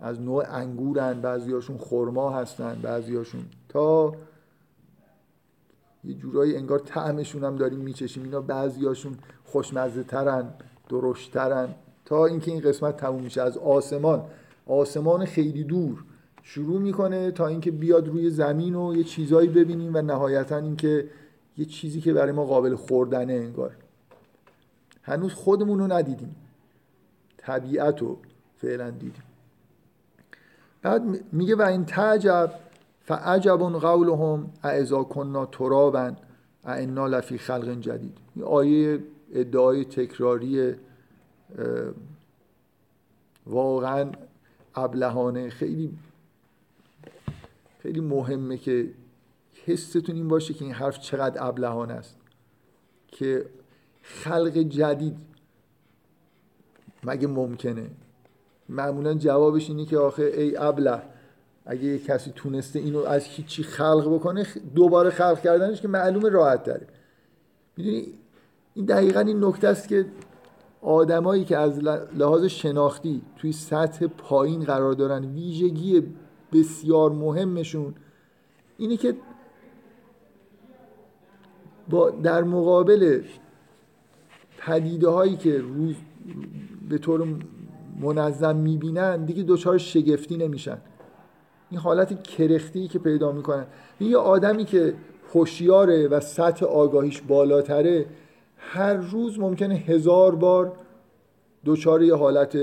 S1: از نوع انگورن بعضیاشون خرما هستن بعضیاشون تا یه جورایی انگار طعمشون هم داریم میچشیم. اینا بعضیاشون خوشمزه ترن درشترن تا اینکه این قسمت تموم میشه. از آسمان. آسمان خیلی دور. شروع می‌کنه تا اینکه بیاد روی زمین و یه چیزایی ببینیم و نهایتا اینکه یه چیزی که برای ما قابل خوردنه انگار. هنوز خودمون رو ندیدیم. طبیعت رو فعلا دیدیم. بعد میگه و این تعجب فعجب قولهم اعزا کننا ترابا اعنا لفی خلق جدید. این آیه ادعای تکراری واقعا ابلهانه. خیلی خیلی مهمه که حستون این باشه که این حرف چقدر ابلهانه است. که خلق جدید مگه ممکنه؟ معمولا جوابش اینه که آخه ای ابله اگه یه کسی تونسته اینو از هیچی خلق بکنه دوباره خلق کردنش که معلوم راحت داره می‌دونی؟ این دقیقا این نکته است که آدمایی که از لحاظ شناختی توی سطح پایین قرار دارن ویژگی بسیار مهمشون اینه که با در مقابل پدیده هایی که روز به طور منظم می‌بینن دیگه دچار شگفتی نمیشن. این حالت کرختی که پیدا می‌کنن. یه آدمی که خوشیاره و سطح آگاهیش بالاتره هر روز ممکنه هزار بار دچار یه حالت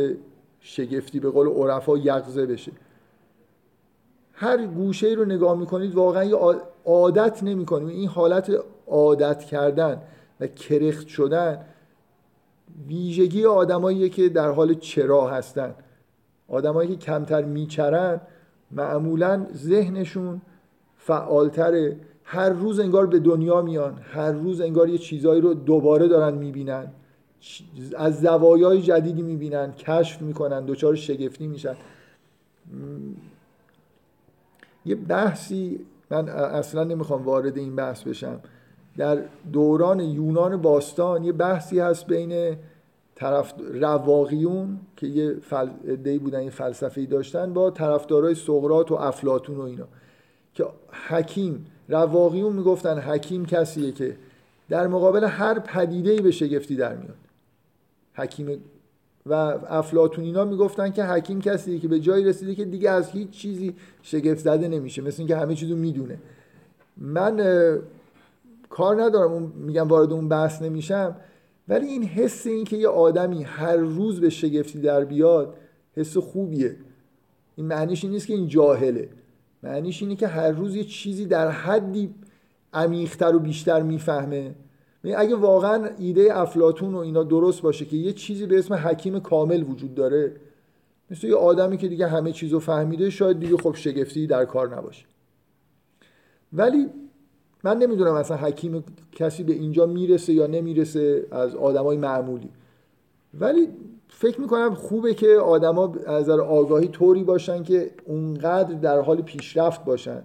S1: شگفتی به قول عرفا یقزه بشه. هر گوشه رو نگاه می‌کنید واقعا یه عادت نمی‌کنیم این حالت عادت کردن و کرخت شدن ویژگی آدمایی که در حال چرا هستن. آدمایی که کمتر میچرن معمولا ذهنشون فعالتره هر روز انگار به دنیا میان. هر روز انگار یه چیزایی رو دوباره دارن می‌بینن. از زوایای جدیدی می‌بینن. کشف می‌کنن. دچار شگفتی میشن. یه بحثی من اصلا نمی‌خوام وارد این بحث بشم. در دوران یونان باستان یه بحثی هست بین طرف رواقیون که یه فل... دی بودن یه داشتن با طرفدارای سقراط و افلاتون و اینا که حکیم رواقیون می‌گفتن حکیم کسیه که در مقابل هر پدیده به شگفتی در میاد. حکیم و افلاتون اینا می‌گفتن که حکیم کسیه که به جایی رسیده که دیگه از هیچ چیزی شگفت زده نمیشه مثل اینکه همه چیزو می‌دونه. من کار ندارم اون میگم وارد اون بحث نمیشم ولی این حس این که یه آدمی هر روز به شگفتی در بیاد حس خوبیه. این معنیش این نیست که این جاهله. معنیش اینه که هر روز یه چیزی در حدی عمیقتر و بیشتر می‌فهمه. اگه واقعا ایده افلاتون و اینا درست باشه که یه چیزی به اسم حکیم کامل وجود داره مثل یه آدمی که دیگه همه چیزو فهمیده شاید دیگه خب شگفتی در کار نباشه. ولی من نمی‌دونم اصلا حکیم کسی به اینجا می‌رسه یا نمی‌رسه از آدمای معمولی. ولی فکر می‌کنم خوبه که آدما از نظر آگاهی طوری باشن که اونقدر در حال پیشرفت باشن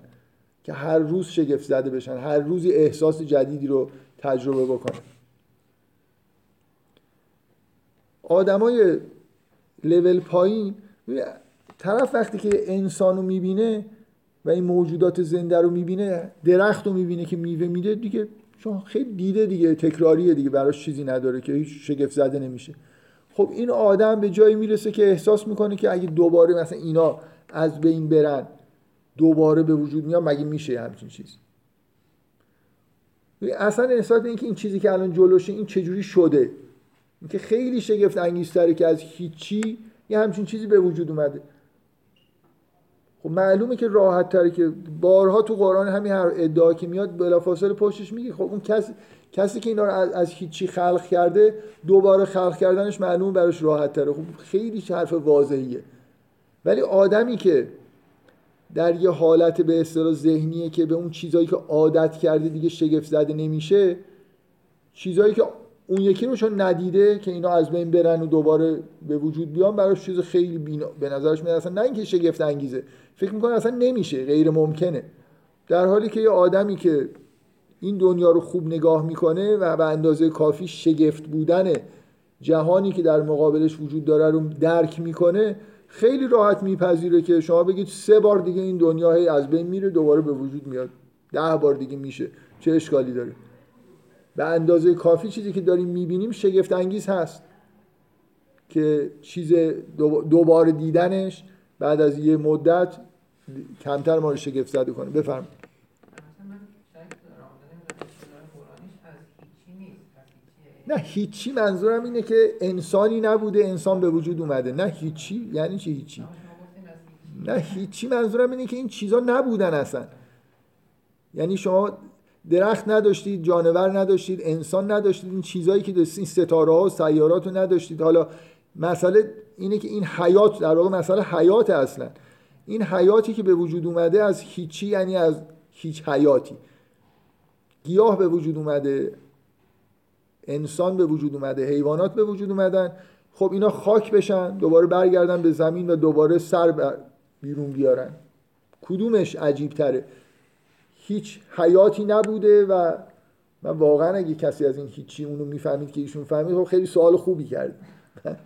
S1: که هر روز شگفت زده بشن هر روزی احساس جدیدی رو تجربه بکنن آدمای لول پایین طرف وقتی که انسان رو می‌بینه و این موجودات زنده رو می‌بینه درخت رو می‌بینه که میوه میده دیگه چون خیلی دیده دیگه تکراریه دیگه براش چیزی نداره که هیچ شگفت زده نمیشه. خب این آدم به جایی می‌رسه که احساس می‌کنه که اگه دوباره مثلا اینا از بین برن دوباره به وجود میاد مگه میشه همچین چیز؟ اصلا احساس اینکه این چیزی که الان جلوشه این چجوری شده؟ اینکه خیلی شگفت انگیزتره که از هیچی یه همچین چیزی به وجود اومده. خب معلومه که راحت تره که بارها تو قرآن همین هر ادعا که میاد بلافاصله پشتش میگه. خب اون کسی کسی که اینا رو از, از هیچی خلق کرده دوباره خلق کردنش معلومه براش راحت تره. خب خیلی حرف واضحیه. ولی آدمی که در یه حالت به اصطلاح ذهنیه که به اون چیزایی که عادت کرده دیگه شگفت زده نمیشه چیزایی که اون یکی رو چون ندیده که اینا از بین برن و دوباره به وجود بیان براش چیز خیلی بینا... به نظرش میاد اصلا نه اینکه شگفت انگیزه فکر می‌کنه اصلا نمیشه غیر ممکنه. در حالی که یه آدمی که این دنیا رو خوب نگاه می‌کنه و به اندازه کافی شگفت بودن جهانی که در مقابلش وجود داره رو درک می‌کنه خیلی راحت میپذیره که شما بگید سه بار دیگه این دنیا از بین میره دوباره به وجود میاد. ده بار دیگه میشه. چه اشکالی داره؟ به اندازه کافی چیزی که داریم می‌بینیم شگفت انگیز هست که چیز دوباره دیدنش بعد از یه مدت کمتر ما رو شگفت زده کنه. بفرم نه هیچی منظورم اینه که انسانی نبوده انسان به وجود اومده. نه هیچی یعنی چی هیچی؟ نه هیچی منظورم اینه که این چیزا نبودن اصلا. یعنی شما درخت نداشتید جانور نداشتید انسان نداشتید این چیزایی که داشتید این ستاره ها و سیارات رو نداشتید. حالا مسئله اینه که این حیات در واقع مسئله حیات اصلا. این حیاتی که به وجود اومده از هیچی یعنی از هیچ حیاتی. گیاه به وجود اومده انسان به وجود اومده حیوانات به وجود اومدن. خب اینا خاک بشن دوباره برگردن به زمین و دوباره سر بیرون بیارن. کدومش عجیب تره هیچ حیاتی نبوده و من واقعا اگه کسی از این هیچی اونو می‌فهمید که ایشون فهمید خب خیلی سوال خوبی کرد.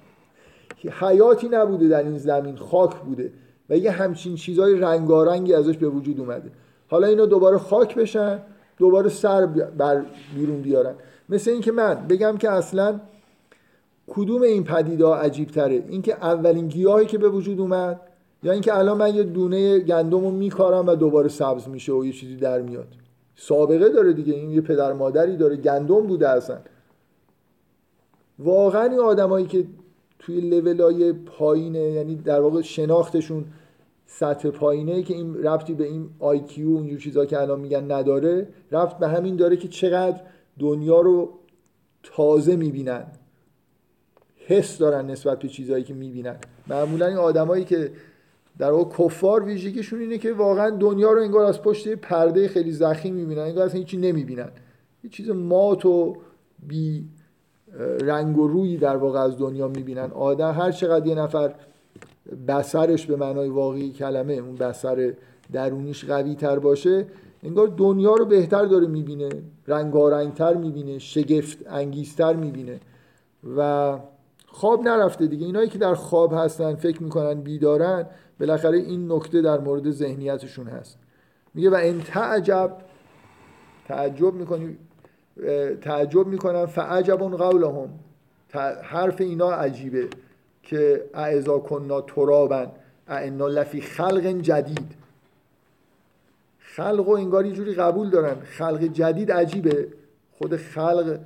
S1: حیاتی نبوده در این زمین خاک بوده و یه همچین چیزای رنگارنگی ازش به وجود اومده. حالا اینا دوباره خاک بشن دوباره سر بر بیرون بیارن. مثل اینکه من بگم که اصلا کدوم این پدیده عجیب تره اینکه اولین گیاهی که به وجود اومد یا اینکه الان من یه دونه گندم رو میکارم و دوباره سبز میشه و یه چیزی در میاد. سابقه داره دیگه. این یه پدر مادری داره. گندم بوده اصلا. واقعا این آدمایی که توی لولای پایینه یعنی در واقع شناختشون سطح پایینه که این ربطی به این آیکیو اینجور چیزا که الان میگن نداره رفت به همین داره که چقدر دنیا رو تازه می‌بینن. حس دارن نسبت به چیزهایی که می‌بینن. معمولا این آدمایی که در واقع کفار ویژگیشون اینه که واقعا دنیا رو انگار از پشت پرده خیلی زخیم می‌بینن انگار اصلا هیچی نمی‌بینن. یه چیز مات و بی رنگ و روی در واقع از دنیا می‌بینن. آدم هر چقدر یه نفر بسرش به معنای واقعی کلمه اون بسر درونیش قوی تر باشه انگار دنیا رو بهتر داره می‌بینه رنگارنگتر می‌بینه شگفت انگیزتر می‌بینه. و خواب نرفته دیگه. اینایی که در خواب هستن فکر می‌کنن بیدارن بالاخره این نکته در مورد ذهنیتشون هست. میگه و این تعجب تعجب می‌کنی تعجب می‌کنن فعجب قولهم. حرف اینا عجیبه که اعزا کننا ترابن اعنا لفی خلق جدید. خلق و انگار یه جوری قبول دارن. خلق جدید عجیبه. خود خلق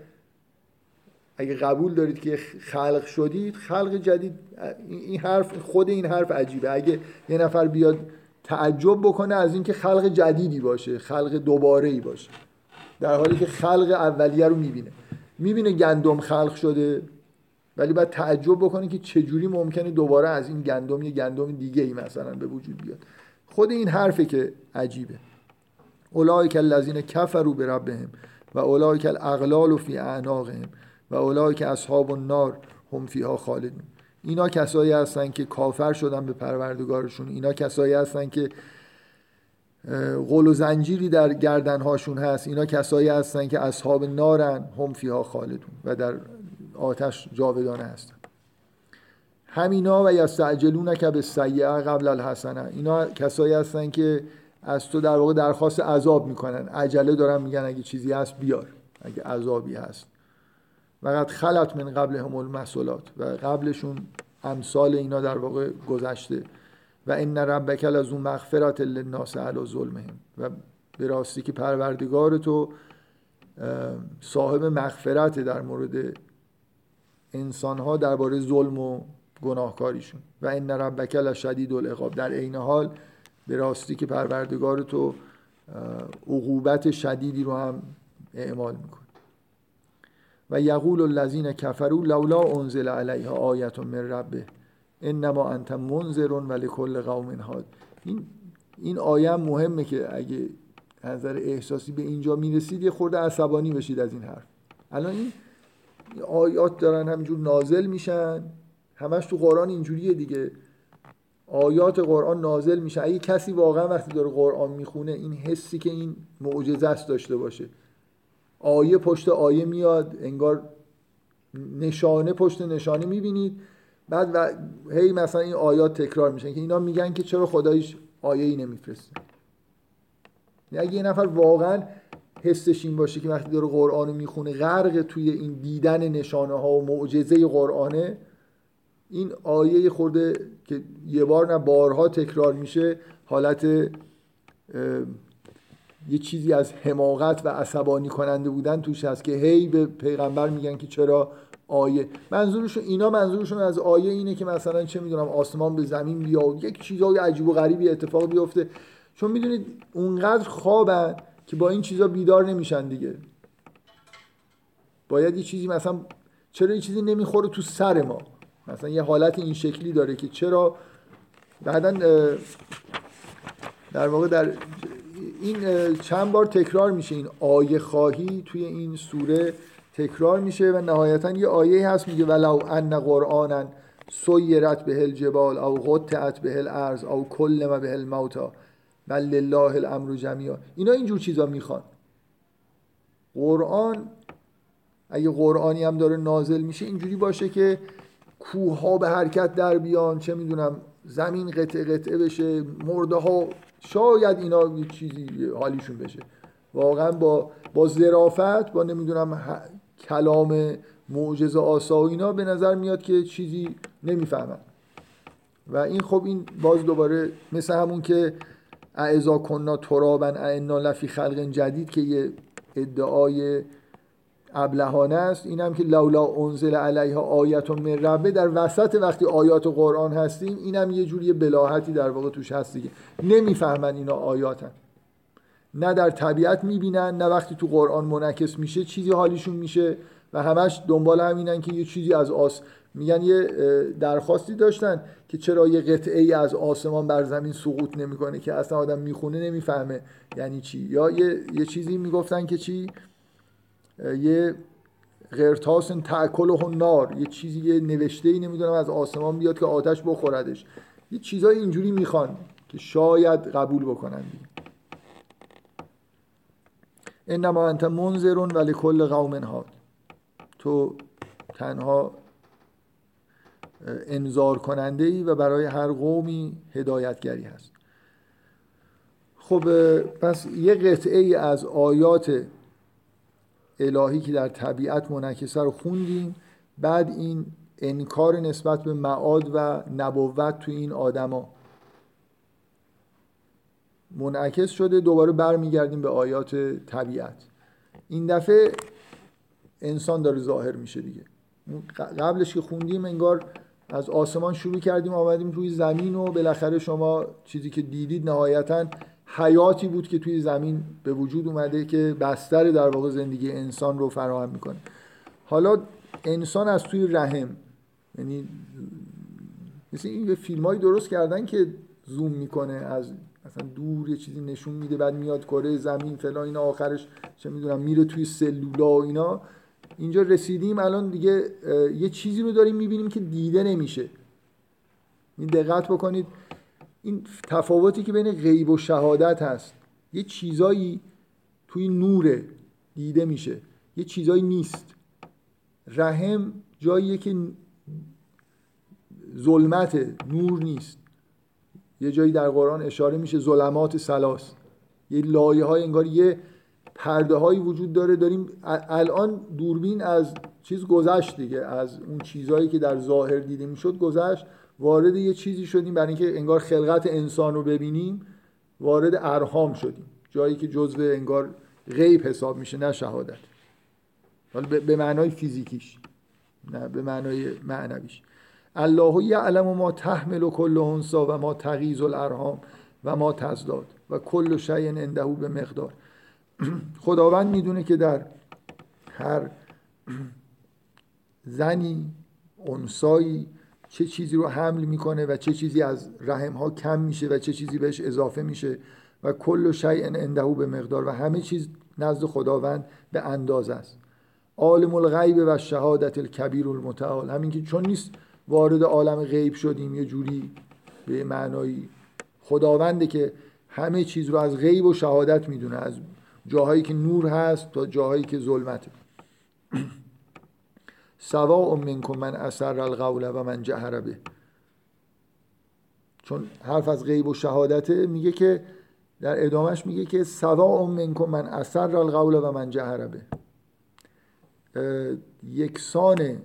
S1: اگه قبول دارید که خلق شدید خلق جدید این حرف خود این حرف عجیبه. اگه یه نفر بیاد تعجب بکنه از اینکه خلق جدیدی باشه خلق دوباره ای باشه. در حالی که خلق اولیه رو می‌بینه. می‌بینه گندم خلق شده ولی باید تعجب بکنه که چجوری ممکنه دوباره از این گندم یه گندم دیگه ای مثلا به وجود بیاد. خود این حرفه که عجیبه. اولئک الذین کفروا بربهم و اولئک الاغلال فی اعناقهم و اولئک اصحاب النار هم فیها خالدون. اینا کسایی هستن که کافر شدن به پروردگارشون. اینا کسایی هستن که قل و زنجیری در گردنهاشون هست. اینا کسایی هستن که اصحاب نارن هم فیها خالدون و در آتش جاودانه هستن. همینا و یستعجلون که به سیعه قبل الحسنه. اینا کسایی هستن که از تو در واقع درخواست عذاب می‌کنن. عجله دارن میگن اگه چیزی هست بیار. اگه عذابی هست. وقت خلط من قبل هم المسولات و قبلشون امثال اینا در واقع گذشته. و این ربک از اون مغفرت للناس علی ظلمهم. و به راستی که پروردگار تو صاحب مغفرت در مورد انسان ها درباره ظلم و گناهکاریشون. و این ربک لشدید العقاب. در عین حال به راستی که پروردگار تو عقوبت شدیدی رو هم اعمال می‌کنه و یقول الذین کفروا لولا انزل علیها آیت من ربه انما انت منذر ولکل قوم هاد این این آیه هم مهمه که اگه نظر احساسی به اینجا می‌رسید یه خورده عصبانی بشید از این حرف. الان این آیات دارن همینجور نازل میشن. همش تو قرآن اینجوریه دیگه. آیات قرآن نازل میشه. اگه کسی واقعا وقتی داره قرآن می‌خونه این حسی که این معجزه است داشته باشه. آیه پشت آیه میاد انگار نشانه پشت نشانه می‌بینید. بعد و هی مثلا این آیات تکرار میشن که اینا میگن که چرا خدایش آیه ای نمیفرسته اگه یه نفر واقعا حسش این باشه که وقتی داره قرآن می‌خونه غرق توی این دیدن نشانه ها و معجزه قرآنه این آیه خورده که یه بار نه بارها تکرار میشه حالت یه چیزی از حماقت و عصبانی کننده بودن توش هست که هی به پیغمبر میگن که چرا آیه. منظورشون اینا منظورشون از آیه اینه که مثلا چه می‌دونم آسمان به زمین بیاد یک چیزای عجیب و غریبی اتفاق بیفته. چون می‌دونید اونقدر خوابن که با این چیزا بیدار نمیشن دیگه. باید یه چیزی مثلا چرا یه چیزی نمی‌خوره تو سر ما؟ مثلا یه حالت این شکلی داره که چرا بعدا در واقع در این چند بار تکرار میشه این آیه خواهی توی این سوره تکرار میشه و نهایتا یه آیه هست میگه ولو ان قرآنا سیرت به الجبال او قطعت به الارض او کلم به الموتا بل لله الامر جمیعا. اینا اینجور چیزا می‌خوان. قرآن اگه قرآنی هم داره نازل میشه اینجوری باشه که کوه ها به حرکت در بیان چه می‌دونم زمین قطعه قطعه بشه مرده ها شاید اینا یه چیزی حالیشون بشه. واقعا با با ظرافت با نمی‌دونم کلام معجزه آسا و اینا به نظر میاد که چیزی نمی‌فهمن. و این خب این باز دوباره مثل همون که اعزا کننا ترابن اعنا لفی خلق جدید که یه ادعای ابلهانه است. این هم که لولا انزل علیها آیت من ربه در وسط وقتی آیات قرآن هستیم این هم یه جوری بلاحتی در واقع توش هست دیگه. نمی‌فهمن اینا آیاتن. نه در طبیعت می‌بینن نه وقتی تو قرآن منعکس میشه چیزی حالیشون میشه و همش دنبال همینن که یه چیزی از آس میگن یه درخواستی داشتن که چرا یه قطعه ای از آسمان بر زمین سقوط نمی‌کنه که اصلا آدم می‌خونه نمی‌فهمه یعنی چی. یا یه, یه چیزی می‌گفتن که چی؟ یه غرتاس تاکل و نار یه چیزی یه نوشته ای نمی‌دونم از آسمان بیاد که آتش بخوردش. یه چیزای اینجوری می‌خوان که شاید قبول بکنن انما انت منذرون ولی کل قوم هاد. تو تنها انذار کننده ای و برای هر قومی هدایتگری هست. خب پس یه قطعه ای از آیات الهی که در طبیعت منکسه رو خوندیم. بعد این انکار نسبت به معاد و نبوت تو این آدما. منعکس شده دوباره برمیگردیم به آیات طبیعت. این دفعه انسان داره ظاهر میشه دیگه. قبلش که خوندیم انگار از آسمان شروع کردیم آمدیم توی زمین و بالاخره شما چیزی که دیدید نهایتا حیاتی بود که توی زمین به وجود اومده که بستر در واقع زندگی انسان رو فراهم می‌کنه. حالا انسان از توی رحم یعنی مثل این فیلم درست کردن که زوم می‌کنه از مثلا دور یه چیزی نشون میده بعد میاد کره زمین فلان اینا آخرش چه می‌دونم میره توی سلولا و اینا. اینجا رسیدیم الان دیگه یه چیزی رو داریم می‌بینیم که دیده نمیشه. این دقت بکنید. این تفاوتی که بین غیب و شهادت هست یه چیزایی توی نوره دیده میشه یه چیزایی نیست. رحم جاییه که ظلمت نور نیست. یه جایی در قرآن اشاره میشه ظلمات سلاس یه لایه های انگار یه پرده هایی وجود داره. داریم الان دوربین از چیز گذشت دیگه از اون چیزهایی که در ظاهر دیده می‌شد گذشت. وارد یه چیزی شدیم برای اینکه انگار خلقت انسان رو ببینیم وارد ارهام شدیم. جایی که جزو انگار غیب حساب میشه نه شهادت. حالا به معنای فیزیکیش نه به معنای معنویش. الله یعلم ما تحمل کل انسا و ما تغیز الارهام و ما تزداد و کل شیء عنده به مقدار. خداوند می‌دونه که در هر زنی انسایی چه چیزی رو حمل می‌کنه و چه چیزی از رحم ها کم میشه و چه چیزی بهش اضافه میشه و کل شیء عنده به مقدار و همه چیز نزد خداوند به اندازه است. عالم الغیب و شهادت الکبیر المتعال. همین که چون نیست وارد عالم غیب شدیم یه جوری به معنایی خداونده که همه چیز رو از غیب و شهادت می‌دونه از جاهایی که نور هست تا جاهایی که ظلمته سواء منکم من اثر القول و من جهر به. چون حرف از غیب و شهادته میگه که در ادامهش میگه که سواء منکم من اثر القول و من جهر به. یکسان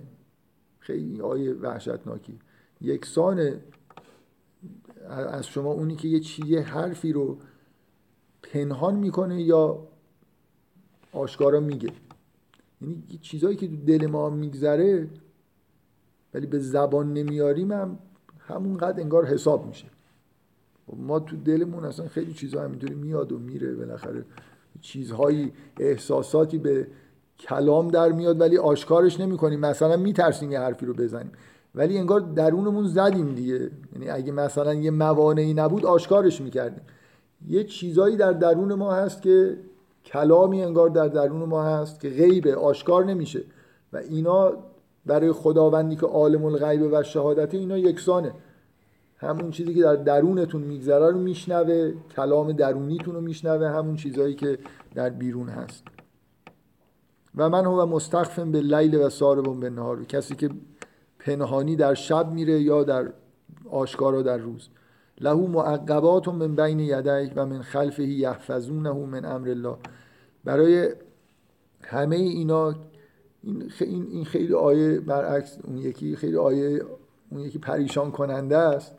S1: خیلی آیه وحشتناکی. یکسان از شما اونی که یه چیه حرفی رو پنهان می‌کنه یا آشکارا میگه. یعنی چیزایی که تو دل ما میگذره ولی به زبان نمیاریم هم همونقدر انگار حساب میشه. ما تو دلمون اصلا خیلی چیزها همینطوری میاد و میره بالاخره. چیزهایی احساساتی به کلام در میاد ولی آشکارش نمی‌کنیم. مثلا میترسیم یه حرفی رو بزنیم. ولی انگار درونمون زدیم دیگه. یعنی اگه مثلا یه موانعی نبود آشکارش می‌کردیم. یه چیزایی در درون ما هست که کلامی انگار در درون ما هست که غیبه آشکار نمیشه. و اینا برای خداوندی که عالم الغیب و شهادت اینا یکسانه. همون چیزی که در درونتون میگذره رو میشنوه کلام درونیتون رو میشنوه همون چیزهایی که در بیرون هست. و من هو مستخفم به لیل و ساربون به نهار کسی که پنهانی در شب میره یا در آشکارا در روز. له معقبات من بین یدیه و من خلفه یحفظونه من امر الله. برای همه اینا این خیلی آیه برعکس اون یکی خیلی آیه اون یکی پریشان کننده است.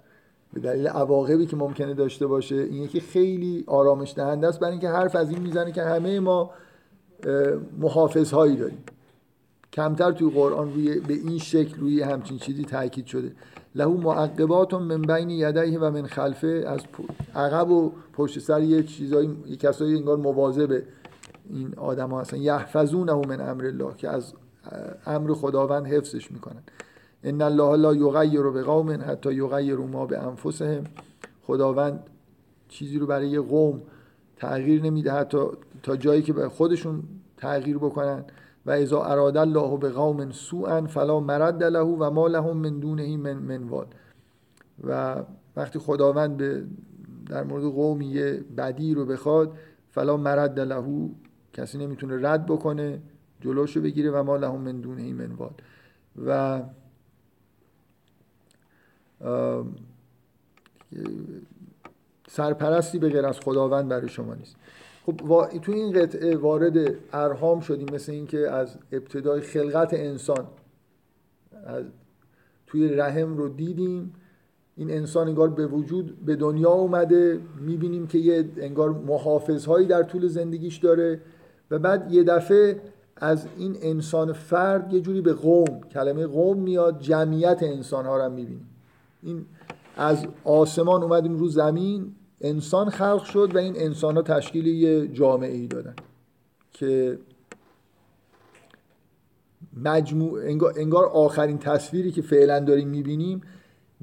S1: به دلیل عواقبی که ممکنه داشته باشه. این یکی خیلی آرامش دهنده است. برای اینکه حرف از این می‌زنه که همه ما محافظ هایی داریم. کمتر توی قرآن روی به این شکل روی همچین چیزی تاکید شده. له معقبات من بین یدیه و من خلفه. از عقب و پشت سر یه چیزایی یه کسایی انگار مواظب این آدم ها هستن. یحفظونه من امر الله که از امر خداوند حفظش می‌کنن. ان الله لا یغیر بقوم حتی یغیروا ما به انفسهم خداوند چیزی رو برای قوم تغییر نمیده حتی تا جایی که به خودشون تغییر بکنن. و اذا اراد الله به قوم سوءا فلا مرد له و ما لهم من دونه من منوال و وقتی خداوند به در مورد قومی یه بدی رو بخواد فلا مرد لهو کسی نمی‌تونه رد بکنه جلوشو بگیره و ما لهم من دونه منوال و سرپرستی به غیر از خداوند برای شما نیست. خب تو این قطعه وارد ارهام شدیم مثل اینکه از ابتدای خلقت انسان از توی رحم رو دیدیم. این انسان انگار به وجود به دنیا اومده. می‌بینیم که یه انگار محافظهایی در طول زندگیش داره. و بعد یه دفعه از این انسان فرد یه جوری به قوم کلمه قوم میاد جمعیت انسان ها رو می‌بینیم. این از آسمان اومدیم رو زمین. انسان خلق شد و این انسان ها تشکیل یه جامعه ای دادن که مجموع انگار آخرین تصویری که فعلا داریم می‌بینیم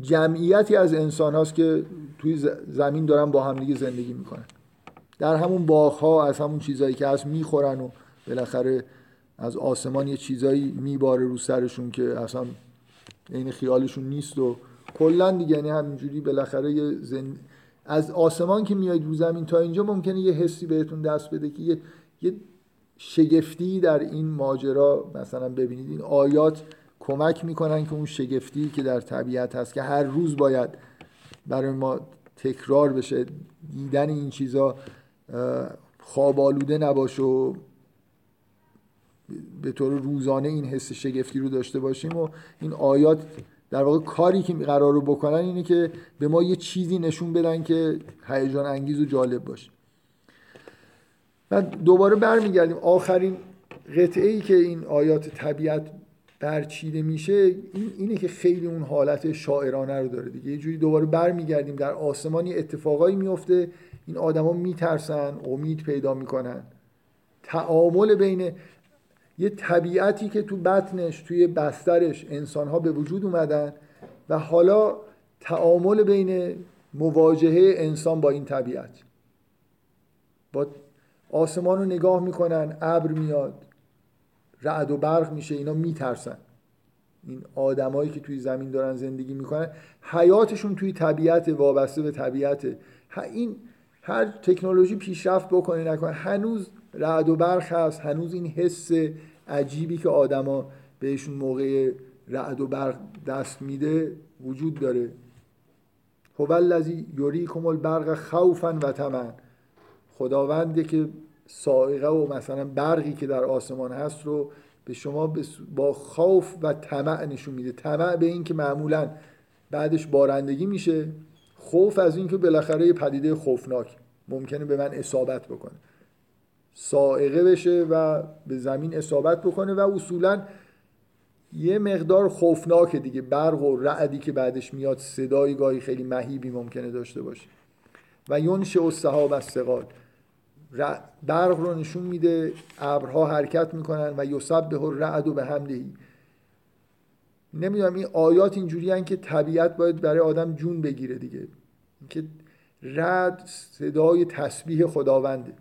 S1: جمعیتی از انسان هاست که توی زمین دارن با همدیگه زندگی می‌کنن. در همون باغ ها از همون چیزایی که هست می‌خورن و بالاخره از آسمان یه چیزایی میباره رو سرشون که اصلا این خیالشون نیست و کلا دیگه یعنی همینجوری بالاخره یه زن... از آسمان که میاید رو زمین تا اینجا ممکنه یه حسی بهتون دست بده که یه, یه شگفتی در این ماجرا مثلا ببینید. این آیات کمک می‌کنن که اون شگفتی که در طبیعت هست که هر روز باید برای ما تکرار بشه. دیدن این چیزا خواب نباشه و به طور روزانه این حس شگفتی رو داشته باشیم. و این آیات در واقع کاری که قرار رو بکنن اینه که به ما یه چیزی نشون بدن که هیجان انگیز و جالب باشه. بعد دوباره برمیگردیم. آخرین قطعه ای که این آیات طبیعت برچیده میشه این اینه که خیلی اون حالت شاعرانه رو داره دیگه. یه جوری دوباره برمیگردیم. در آسمانی اتفاقایی میفته. این آدما میترسن امید پیدا می‌کنن. تعامل بین یه طبیعتی که تو بطنش توی بسترش انسانها به وجود اومدن و حالا تعامل بین مواجهه انسان با این طبیعت. با آسمان رو نگاه می‌کنن ابر میاد رعد و برق میشه اینا میترسن. این آدمایی که توی زمین دارن زندگی می‌کنن حیاتشون توی طبیعت وابسته به طبیعت این هر تکنولوژی پیشرفت بکنه نکنه هنوز رعد و برق هست هنوز این حس عجیبی که آدما بهشون موقع رعد و برق دست میده وجود داره. هو الذی یریکم البرق خوفا و طمعا. خداونده که سائقه و مثلا برقی که در آسمان هست رو به شما با خوف و طمع نشون میده. طمع به این که معمولا بعدش بارندگی میشه. خوف از این که بالاخره یه پدیده خوفناک ممکنه به من اصابت بکنه. سائقه بشه و به زمین اصابت بکنه و اصولا یه مقدار خوفناکه دیگه برق و رعدی که بعدش میاد صدایی گاهی خیلی مهیبی ممکنه داشته باشه. و ینش و صحاب از سقال برق رو نشون میده ابرها حرکت می‌کنن و یوسب به رعد و به همدهی نمی‌دونم این آیات اینجوری که طبیعت باید برای آدم جون بگیره دیگه. که رد صدای تسبیح خداونده.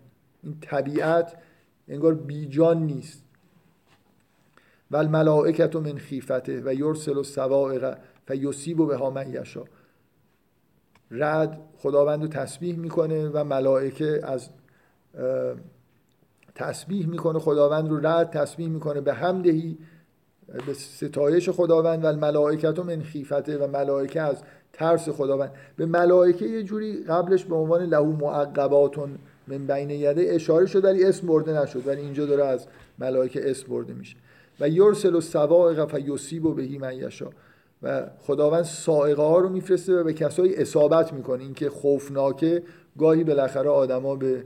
S1: این طبیعت انگار بیجان نیست. و الملائکت من خیفته و یرسل و سوائق و یصیب به ها من رد خداوند رو تسبیح می‌کنه و ملائکه از تسبیح می‌کنه خداوند رو رد تسبیح می‌کنه به همدهی به ستایش خداوند. و الملائکت من خیفته و ملائکه از ترس خداوند. به ملائکه یه جوری قبلش به عنوان لهو معقباتون من بین یده اشاره شد ولی اسم برده نشد ولی اینجا داره از ملائکه اسم برده میشه. و یرسل و سوائق و یصیب و بهی من یشا و خداوند سائقه ها رو میفرسته و به کسایی اصابت می‌کنه. اینکه خوفناکه گاهی بالاخره آدما به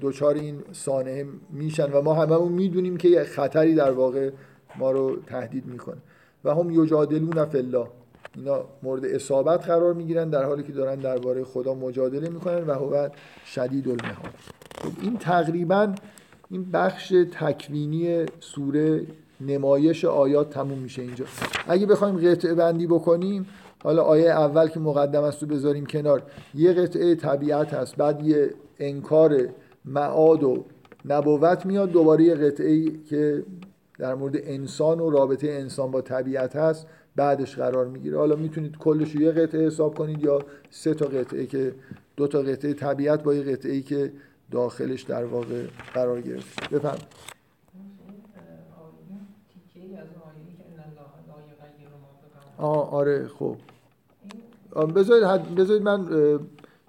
S1: دوچار این سانحه میشن. و ما هممون می‌دونیم که یه خطری در واقع ما رو تهدید می‌کنه. و هم یجادلون فی الله. اینا مورد اصابت قرار می‌گیرن در حالی که دارن درباره خدا مجادله می‌کنن و هو شدید المحال خب این تقریبا این بخش تکوینی سوره نمایش آیات تموم میشه اینجا. اگه بخوایم قطعه بندی بکنیم حالا آیه اول که مقدم است رو بذاریم کنار. یه قطعه طبیعت هست بعد یه انکار معاد و نبوت میاد. دوباره یه قطعه که در مورد انسان و رابطه انسان با طبیعت هست. بعدش قرار می‌گیره. حالا می‌تونید کلش رو یه قطعه حساب کنید یا سه تا قطعه که دو تا قطعه طبیعت با یه قطعه ای که داخلش در واقع قرار گرفت بفهم آه آره خب. بذارید, بذارید من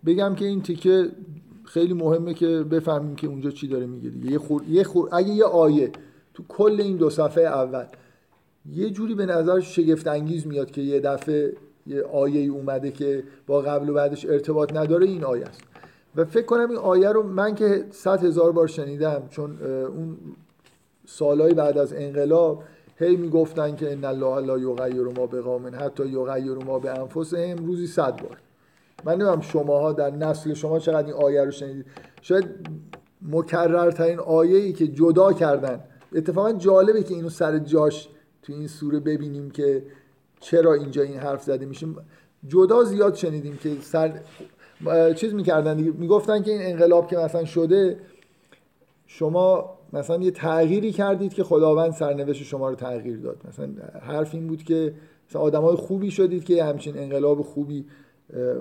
S1: بگم که این تیکه خیلی مهمه که بفهمیم که اونجا چی داره میگه دیگه. یه خور... یه خور... اگه یه آیه تو کل این دو صفحه اول یه جوری به نظر شگفت انگیز میاد که یه دفعه یه آیه ای اومده که با قبل و بعدش ارتباط نداره این آیه است. و فکر کنم این آیه رو من که صد هزار بار شنیدم چون اون سالهای بعد از انقلاب هی می‌گفتن که ان الله لا یغیر ما بقوم حتی یغیر ما به انفسهم روزی صد بار. من نمی‌دونم شماها در نسل شما چقدر این آیه رو شنیدید. شاید مکررترین آیه ای که جدا کردن. اتفاقا جالبه که اینو سر جاش تو این سوره ببینیم که چرا اینجا این حرف زده میشه. جدا زیاد شنیدیم که سر چیز می‌کردن دیگه. می‌گفتن که این انقلاب که مثلا شده شما مثلا یه تغییری کردید که خداوند سرنوشت شما رو تغییر داد. مثلا حرف این بود که مثلا آدمای خوبی شدید که همچین انقلاب خوبی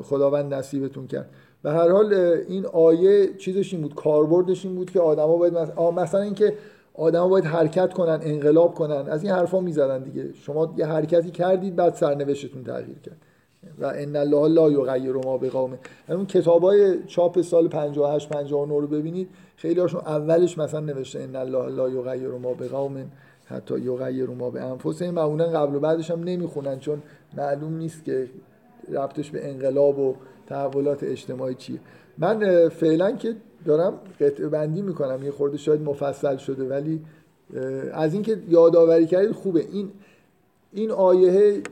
S1: خداوند نصیبتون کرد. و هر حال این آیه چیزش این بود کاربردش این بود که آدما باید مثلا, مثلا اینکه آدما باید حرکت کنن انقلاب کنن. از این حرفا می‌زدن دیگه. شما یه حرکتی کردید بعد سرنوشتتون تغییر کرد. و ان الله لا یغیر ما بقوم اون کتابای چاپ سال 58 59 رو ببینید خیلی هاشون اولش مثلا نوشته ان الله لا یغیر ما بقوم حتی یغیر ما به انفسهم معمولا قبل و بعدش هم نمی‌خونن چون معلوم نیست که ربطش به انقلاب و تحولات اجتماعی چیه. من فعلا که دارم قطعه بندی می‌کنم. یه خورده شاید مفصل شده ولی از اینکه یادآوری کردید خوبه. این این آیه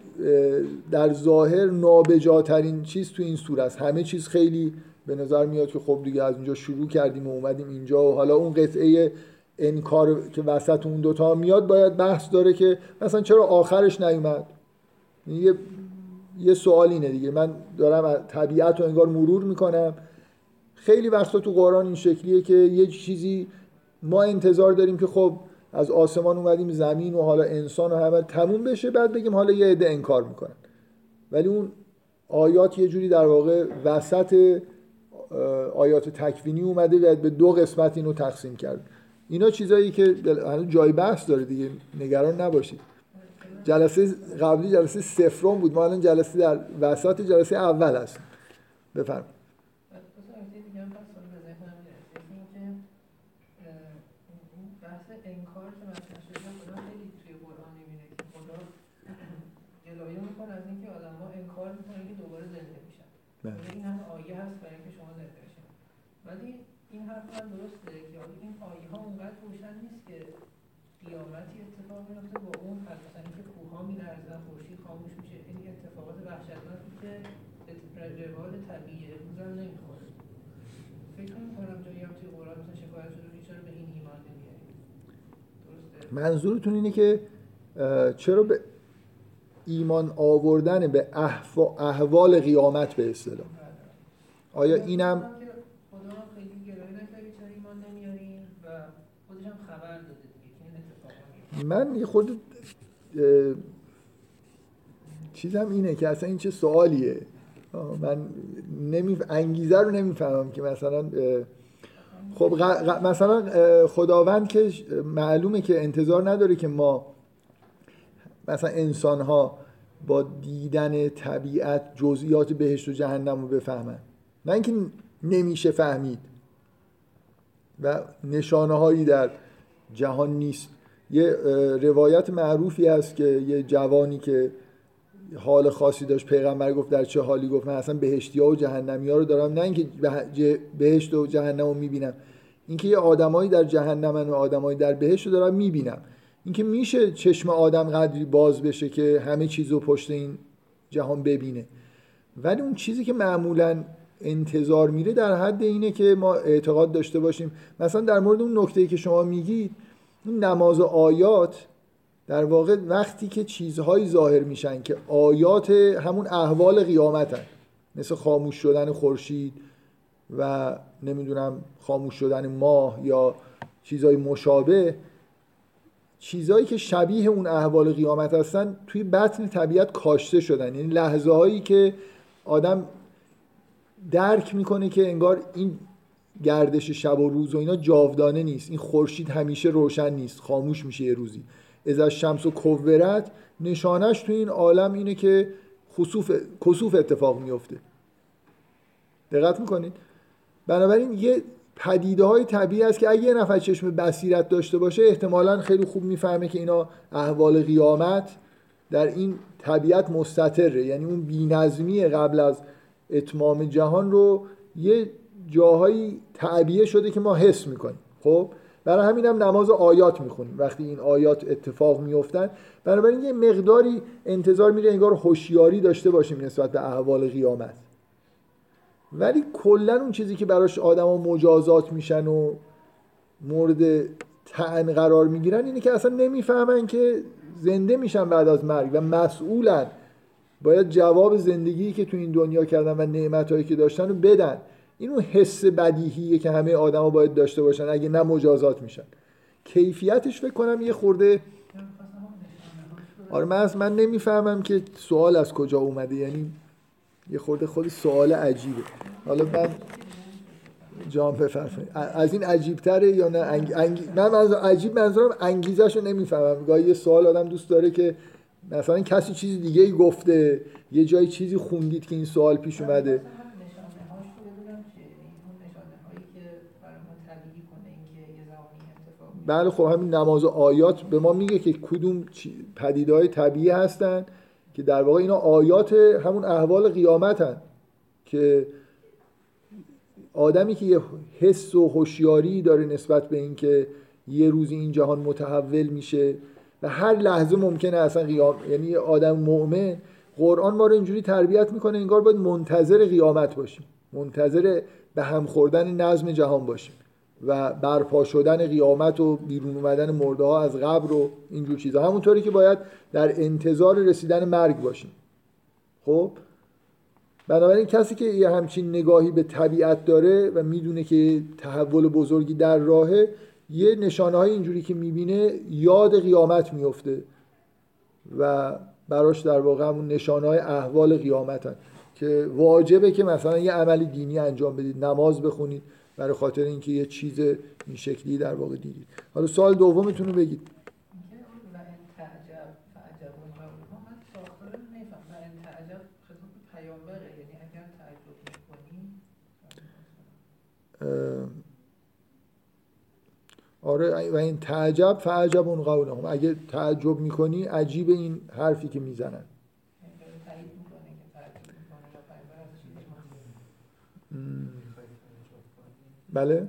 S1: در ظاهر نابجاترین چیز تو این سوره است. همه چیز خیلی به نظر میاد که خب دیگه از اونجا شروع کردیم و اومدیم اینجا و حالا اون قطعه انکار که وسط اون دوتا میاد باید بحث داره که مثلا چرا آخرش نیومد؟ یه یه سوال اینه دیگه. من دارم طبیعت رو انگار مرور می‌کنم. خیلی وقتا تو قرآن این شکلیه که یه چیزی ما انتظار داریم که خب از آسمان اومدیم زمین و حالا انسان و همه تموم بشه بعد بگیم حالا یه عده انکار می‌کنن. ولی اون آیات یه جوری در واقع وسط آیات تکوینی اومده و به دو قسمت اینو تقسیم کرد. اینا چیزایی که جای بحث داره دیگه نگران نباشید. جلسه قبلی جلسه سفرون بود. ما الان جلسه در وسط جلسه اول هست بفرمایید.
S2: این هم آیه هست برای اینکه شما زنده بشین. ولی این حرف هم درسته که این آیه ها اونقدر روشن نیست که قیامتی اتفاق میفته با اون مثلا اینکه کوها میلرزن خورشید خاموش میشه. این اتفاقات وحشتناکی که به روال طبیعی امروز هم نمی‌خوره. فکر می‌کنم جایی هم توی قرآن مثلا شکایت شده چرا به این ایمان نمیاریم
S1: منظورتون اینه که چرا به ایمان آوردن به احوال قیامت به اصطلاح. آیا اینم من خود چیزم اینه که اصلا این چه سوالیه. من نمی... انگیزه رو نمی‌فهمم که مثلا خب مثلا خداوند که معلومه که انتظار نداره که ما مثلا انسان ها با دیدن طبیعت جزئیات بهشت و جهنم رو بفهمن. نه اینکه نمیشه فهمید. و نشانه هایی در جهان نیست. یه روایت معروفی هست که یه جوانی که حال خاصی داشت پیغمبر گفت در چه حالی؟ گفت من اصلا بهشتی ها و جهنمی ها رو دارم. نه اینکه بهشت و جهنم رو می‌بینم. اینکه یه آدمایی در جهنم و آدمایی در بهشت رو دارم می‌بینم. اینکه میشه چشم آدم قدری باز بشه که همه چیز رو پشت این جهان ببینه ولی اون چیزی که معمولا انتظار میره در حد اینه که ما اعتقاد داشته باشیم مثلا در مورد اون نکته که شما میگید این نماز و آیات در واقع وقتی که چیزهایی ظاهر میشن که آیات همون احوال قیامت هن. مثل خاموش شدن خورشید و نمی‌دونم خاموش شدن ماه یا چیزهای مشابه چیزهایی که شبیه اون احوال قیامت هستن توی بطن طبیعت کاشته شدن. یعنی لحظه هایی که آدم درک می‌کنه که انگار این گردش شب و روز و اینا جاودانه نیست. این خورشید همیشه روشن نیست. خاموش میشه یه روزی. از شمس و کورت نشانش تو این عالم اینه که خصوف کسوف اتفاق میفته دقت می‌کنید؟ بنابراین یه پدیده های طبیعی است که اگه یه نفر چشم بصیرت داشته باشه احتمالا خیلی خوب می‌فهمه که اینا احوال قیامت در این طبیعت مستطره. یعنی اون بینظمی قبل از اتمام جهان رو یه جاهایی تعبیه شده که ما حس می‌کنیم. خب؟ برای همین هم نماز آیات می‌خونیم. وقتی این آیات اتفاق میفتن بنابراین یه مقداری انتظار میره انگار هوشیاری داشته باشیم نسبت به احوال قیامت. ولی کلا اون چیزی که براش آدما مجازات میشن و مورد تعن قرار می‌گیرن اینه که اصلا نمی‌فهمن که زنده میشن بعد از مرگ و مسئولن. باید جواب زندگی که تو این دنیا کردن و نعمتهایی که داشتن رو بدن. این اون حس بدیهیه که همه آدما باید داشته باشن اگه نه مجازات میشن. کیفیتش فکر کنم یه خورده آره من, من نمی‌فهمم که سوال از کجا اومده. یعنی یه خورده خود سوال عجیبه. حالا من جام بفرمایید. از این عجیبتره یا نه؟ انگ... انگ... من عجیب منظورم انگیزش رو نمی‌فهمم. گاهی یه سوال آدم دوست داره که مثلا کسی چیز دیگه ای گفته یه جای چیزی خوندید که این سوال پیش اومده. بله خب همین نماز و آیات به ما میگه که کدوم پدیده های طبیعی هستن. که در واقع اینا آیات همون احوال هن. که آدمی که یه حس و هوشیاری داره نسبت به اینکه یه روزی این جهان متحول میشه و هر لحظه ممکنه اصلا قیام یعنی آدم مؤمن قرآن ما رو اینجوری تربیت می‌کنه انگار باید منتظر قیامت باشیم منتظر به هم خوردن نظم جهان باشیم و برپا شدن قیامت و بیرون اومدن مرده ها از قبر و اینجور چیزا همونطوری که باید در انتظار رسیدن مرگ باشیم خب بنابراین کسی که یه همچین نگاهی به طبیعت داره و می‌دونه که تحول بزرگی در راهه یه نشانه های اینجوری که می‌بینه یاد قیامت میفته و براش در واقع همون نشانه های احوال قیامت هن. که واجبه که مثلا یه عملی دینی انجام بدید نماز بخونید برای خاطر اینکه یه چیز این شکلی در واقع دیدید. حالا سوال دومتون رو بگید آره و این تعجب فعجب اون قولهم. اگه تعجب می‌کنی عجیب این حرفی که می‌زنن. بله.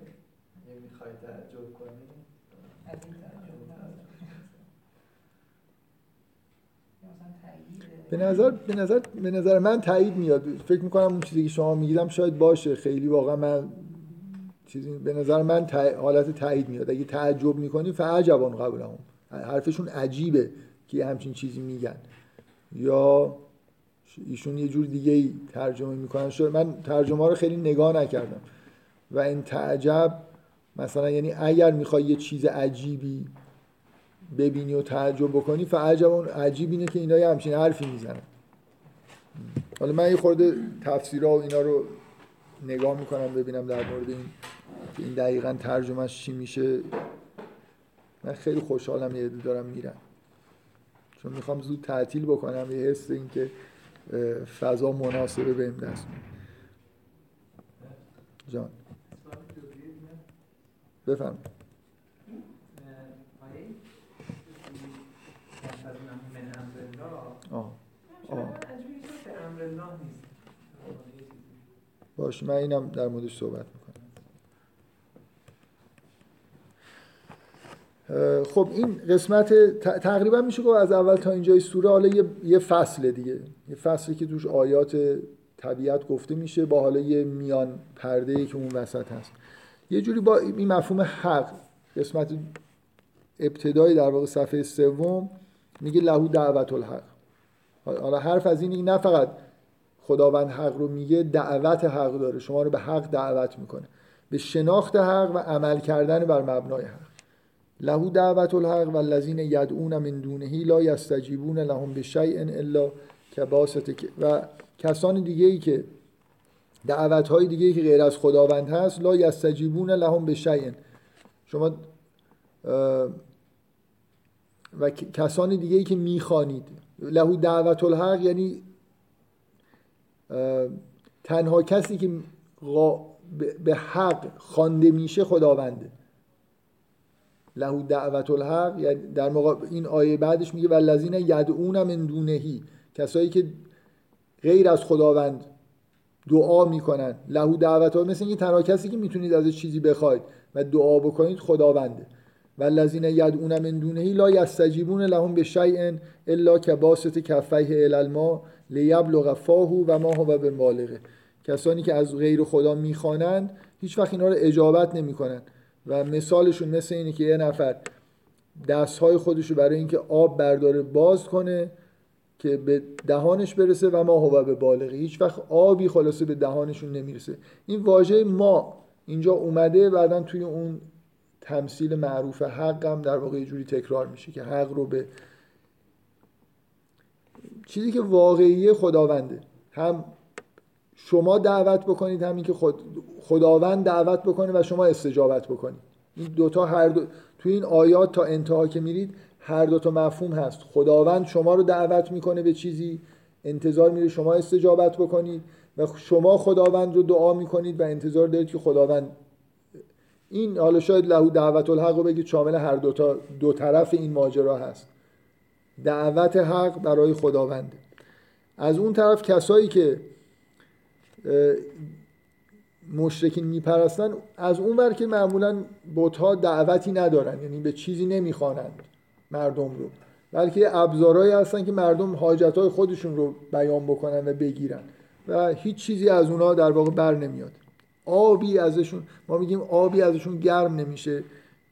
S1: به نظر به نظر به نظر من تایید میاد. فکر می‌کنم اون چیزی که شما میگیدم شاید باشه. خیلی واقعا من چیزی به نظر من حالت تایید میاد. اگه تعجب می‌کنی فعجبان قبل هم. حرفشون عجیبه که همچین چیزی میگن. یا ایشون یه جور دیگه ای ترجمه می‌کنن. من ترجمه رو خیلی نگاه نکردم. و این تعجب مثلا یعنی اگر می‌خوای یه چیز عجیبی ببینی و تعجب بکنی فعجب اون عجیب اینه که اینا یه همچین حرفی می‌زنن. حالا من یه خورده تفسیرها و اینا رو نگاه می‌کنم ببینم در مورد این که این دقیقا ترجمهش چی میشه. من خیلی خوشحالم یه دارم میرم چون می‌خوام زود تعطیل بکنم یه حس این که فضا مناسبه به این دست جان. بفهم. باش من اینم در موردش صحبت می‌کنم. خب این قسمت تقریبا میشه گفت از اول تا اینجای سوره حالا یه, یه فصل دیگه. یه فصلی که توش آیات طبیعت گفته میشه با حالا یه میان پرده که اون وسط هست. یه جوری با این مفهوم حق قسمت ابتدایی در واقع صفحه سوم میگه لهو دعوت الحق حالا حرف از این نه فقط خداوند حق رو میگه دعوت حق داره. شما رو به حق دعوت می‌کنه. به شناخت حق و عمل کردن بر مبنای حق. له دعوت الحق و الذین یدعون من دونه لا یستجیبون لهم بشیء الا کباست و کسان دیگه ای که دعوت های دیگه که غیر از خداوند هست لا یستجیبون لهم بشیء. شما و کسان دیگه ای که می‌خوانید. له دعوت الحق یعنی تنها کسی که به حق خوانده میشه خداونده. له دعوت الحق یعنی در موقع این آیه بعدش میگه والذین یدعون من دونهی. کسایی که غیر از خداوند دعا می‌کنن. له دعوت مثل اینکه تنها کسی که می‌تونید ازش چیزی بخواید و دعا بکنید خداونده. والذین یدعون من دونه لا یستجیبون لهم بشیء الا کباسط کفیه الی الماء لیبلغ فاه و ما هو بالغه کسانی که از غیر خدا می‌خوانند هیچ وقت اینا رو اجابت نمی‌کنن و مثالشون مثل اینه که یه نفر دستهای خودش رو برای اینکه آب برداره باز کنه که به دهانش برسه و ما هو به بالغه هیچ وقت آبی خلاصه به دهانشون نمی‌رسه. این واژه ما اینجا اومده بعدا توی اون تمثیل معروف حق هم در واقع جوری تکرار میشه که حق رو به چیزی که واقعی خداونده. هم شما دعوت بکنید همین که خود خداوند دعوت بکنه و شما استجابت بکنید. این دوتا هر دو تو این آیات تا انتها که میرید هر دو تا مفهوم هست. خداوند شما رو دعوت می‌کنه به چیزی. انتظار میره شما استجابت بکنید و شما خداوند رو دعا می‌کنید و انتظار دارید که خداوند این حالا شاید لهو دعوت الحق رو بگید شامل هر دو, تا دو طرف این ماجرا هست. دعوت حق برای خداونده. از اون طرف کسایی که مشرکین میپرستن از اون ور که معمولا بتها دعوتی ندارن یعنی به چیزی نمی‌خوانند. مردم رو. بلکه ابزارهایی هستن که مردم حاجتهای خودشون رو بیان بکنن و بگیرن. و هیچ چیزی از اونها در واقع بر نمیاد. آبی ازشون ما میگیم آبی ازشون گرم نمیشه.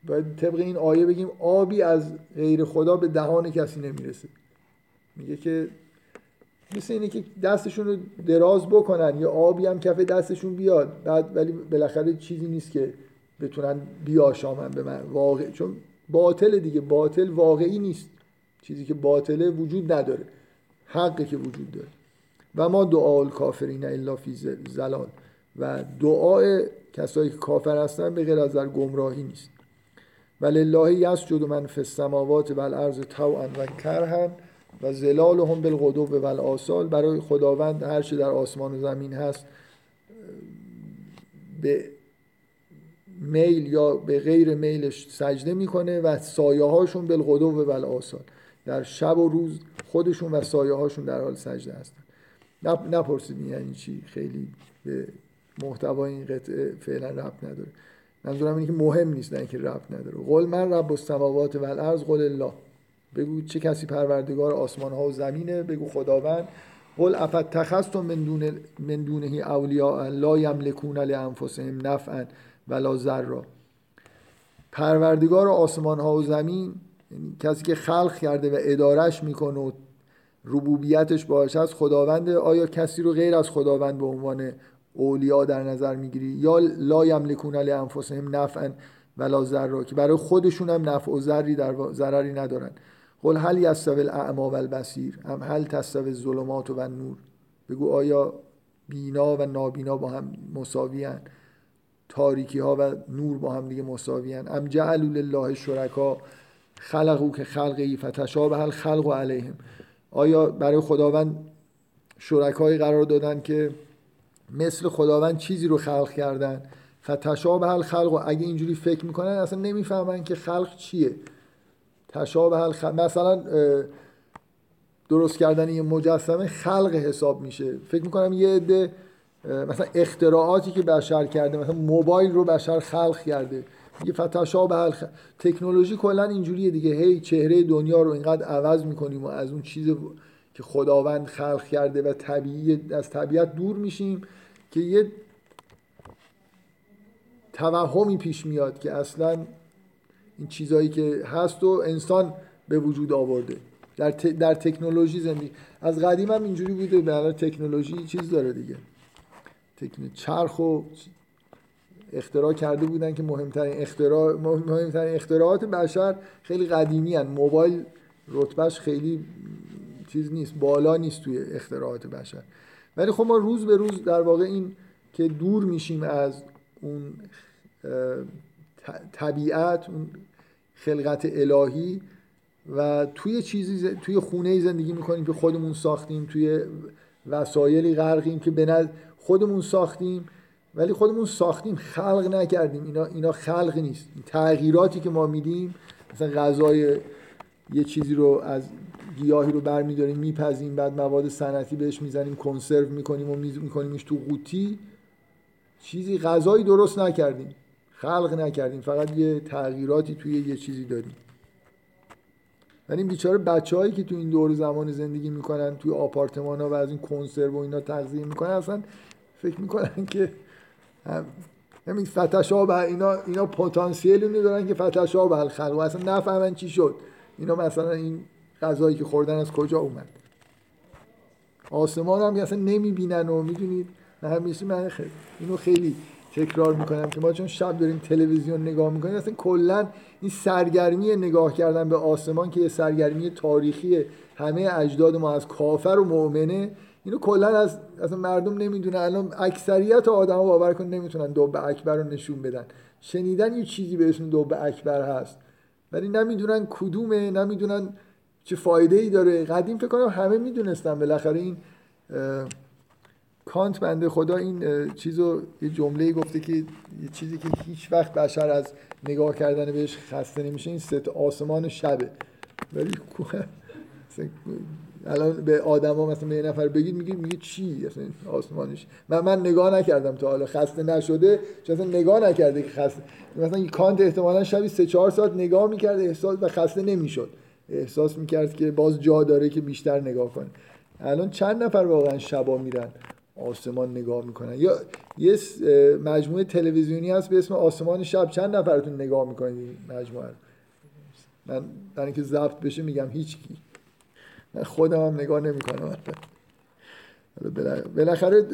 S1: باید طبق این آیه بگیم آبی از غیر خدا به دهان کسی نمی‌رسه. میگه که مثل اینه که دستشون رو دراز بکنن. یا آبی هم کف دستشون بیاد. بعد ولی بالاخره چیزی نیست که بتونن بیاشامن به من. واقع چون باطل دیگه باطل واقعی نیست. چیزی که باطله وجود نداره حقی که وجود داره. و ما دعا الکافرین الا فی زلال و دعای کسایی که کافر هستن به غیر از در گمراهی نیست. ولله یسجد من فی السماوات و الارض طوعا و کرها و زلالهم بالغدو و آسال برای خداوند هر چه در آسمان و زمین هست به میل یا به غیر میلش سجده می‌کنه و سایه هاشون بالغدو و آسال در شب و روز خودشون و سایه هاشون در حال سجده هستن. نپرسید یعنی چی؟ خیلی به محتوای این قطعه فعلا رب نداره. منظورم اینه که مهم نیست نه اینکه رب نداره. قول من رب السماوات و الارض قول الله. بگو چه کسی پروردگار آسمان ها و زمینه؟ بگو خداوند. قل افت تخستم من دون من دونه اولیاء لا یملکون لانفسهم نفعا. ولا ضرا پروردگار آسمان ها و زمین یعنی کسی که خلق کرده و ادارش می‌کنه و ربوبیتش باش هست خداوند آیا کسی رو غیر از خداوند به عنوان اولیا در نظر می‌گیری؟ یا لا یملکون لانفسهم نفعا ولا ضرا که برای خودشون هم نفع و ضرری در ضرری ندارن. قل هل یستوی الاعما و البصیر ام هل تستوی الظلمات و نور بگو آیا بینا و نابینا با هم مساوی تاریکی ها و نور با هم دیگه مساوی ام جعلوا لله شرکا خلقو که خلقی فتشابه الخلق و علیهم. آیا برای خداوند شرکایی قرار دادن که مثل خداوند چیزی رو خلق کردن؟ فتشابه الخلق و اگه اینجوری فکر می‌کنن اصلا نمی‌فهمن که خلق چیه. تشابه الخلق مثلا درست کردن یه مجسمه خلق حساب میشه. فکر می‌کنم یه عده مثلا اختراعاتی که بشر کرده مثلا موبایل رو بشر خلق کرده. یه فتشابه تکنولوژی کلا اینجوریه دیگه. هی چهره دنیا رو اینقدر عوض می‌کنیم و از اون چیز که خداوند خلق کرده و طبیعی از طبیعت دور میشیم که یه توهمی پیش میاد که اصلا این چیزهایی که هست و انسان به وجود آورده. در, در تکنولوژی زندگی. از قدیم هم اینجوری بوده به تکنولوژی چیز داره دیگه. تکن... چرخ و اختراع کرده بودن که مهمترین اختراع مهمترین اختراعات بشر خیلی قدیمی هن. موبایل رتبهش خیلی چیز نیست بالا نیست توی اختراعات بشر ولی خب ما روز به روز در واقع این که دور میشیم از اون طبیعت اون خلقت الهی و توی چیزی توی خونه زندگی می‌کنیم که خودمون ساختیم توی وسایلی غرقیم که به خودمون ساختیم ولی خودمون ساختیم خلق نکردیم. اینا اینا خلق نیست. تغییراتی که ما میدیم مثلا غذای یه چیزی رو از گیاهی رو برمیداریم میپزیم بعد مواد صنعتی بهش می‌زنیم کنسرو می‌کنیم و میکنیمش تو قوطی. چیزی غذایی درست نکردیم. خلق نکردیم. فقط یه تغییراتی توی یه چیزی دادیم ولی بیچاره بچه‌هایی که تو این دور زمان زندگی می‌کنن توی آپارتمان ها و از این کنسرو و اینا تغذیه می‌کنن اصلا فکر می‌کنن که همین فتشاب اینا اینا پتانسیلی دارن که فتشاب الخلق و اصلا نفهمن چی شد. اینا مثلا این غذایی که خوردن از کجا اومد؟ آسمان هم اصلا نمی‌بینن و می‌دونید؟ همیشه من خیلی اینو خیلی تکرار می‌کنم که ما چون شب داریم تلویزیون نگاه می‌کنیم اصلا کلا این سرگرمی نگاه کردن به آسمان که یه سرگرمی تاریخی همه اجداد ما از کافر و مؤمنه اینو کلا از اصلا مردم نمی‌دونن. الان اکثریت آدما باور کن نمی‌تونن دوب اکبر رو نشون بدن. شنیدن یه چیزی به اسم دوب اکبر هست. ولی نمی‌دونن کدومه نمی‌دونن چه فایده ای داره. قدیم فکر کنم همه می‌دونستن. بالاخره این کانت بنده خدا این چیزو یه جمله گفته که یه چیزی که هیچ وقت بشر از نگاه کردن بهش خسته نمیشه این ست آسمان شبه. ولی الان به آدما مثلا به یه نفر بگید میگه میگه چی؟ اصلا آسمانش من من نگاه نکردم تا حالا. خسته نشده چون اصلا نگاه نکرده که خسته مثلا کانت احتمالا شبی سه چهار ساعت نگاه می‌کرد احساس و خسته نمی‌شد. احساس می‌کرد که باز جا داره که بیشتر نگاه کنه. الان چند نفر واقعا شبا میرن آسمان نگاه می‌کنن؟ یا یه مجموعه تلویزیونی هست به اسم آسمان شب. چند نفرتون نگاه می‌کنید مجموعه من برای اینکه ضبط بشه میگم هیچ کی خودم هم نگاه نمی‌کنم. بالاخره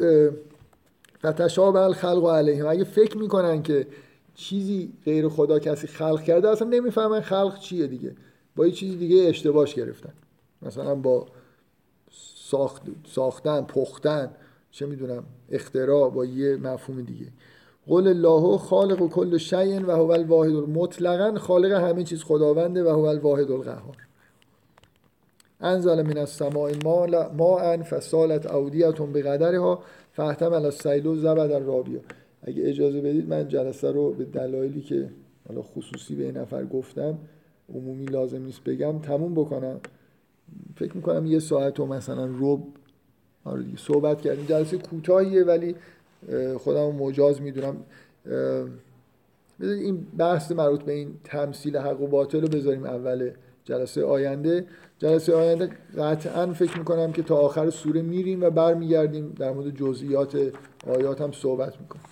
S1: فتشاب الخلق و علیهم اگه فکر می‌کنن که چیزی غیر خدا کسی خلق کرده اصلا نمی‌فهمن خلق چیه دیگه. با یه چیزی دیگه اشتباهش گرفتن. مثلا با ساخت، ساختن پختن چه می‌دونم اختراع با یه مفهوم دیگه. قول الله خالق و کل شیء و هو الواحد مطلقا خالق همه چیز خداونده و هو الواحد القهار. انزل من السماء ماء فسالت اودیتون به قدرها فاحتمل السیل و زبد الرابیا اگه اجازه بدید من جلسه رو به دلایلی که حالا خصوصی به این نفر گفتم عمومی لازم نیست بگم تموم بکنم. فکر می‌کنم یه ساعت و مثلا رو آره صحبت کردیم. جلسه کوتاهیه ولی خودم مجاز می‌دونم. این بحث مربوط به این تمثیل حق و باطل رو بذاریم اول جلسه آینده. جلسه آینده قطعا فکر می‌کنم که تا آخر سوره میریم و برمیگردیم در مورد جزئیات آیات هم صحبت می‌کنیم.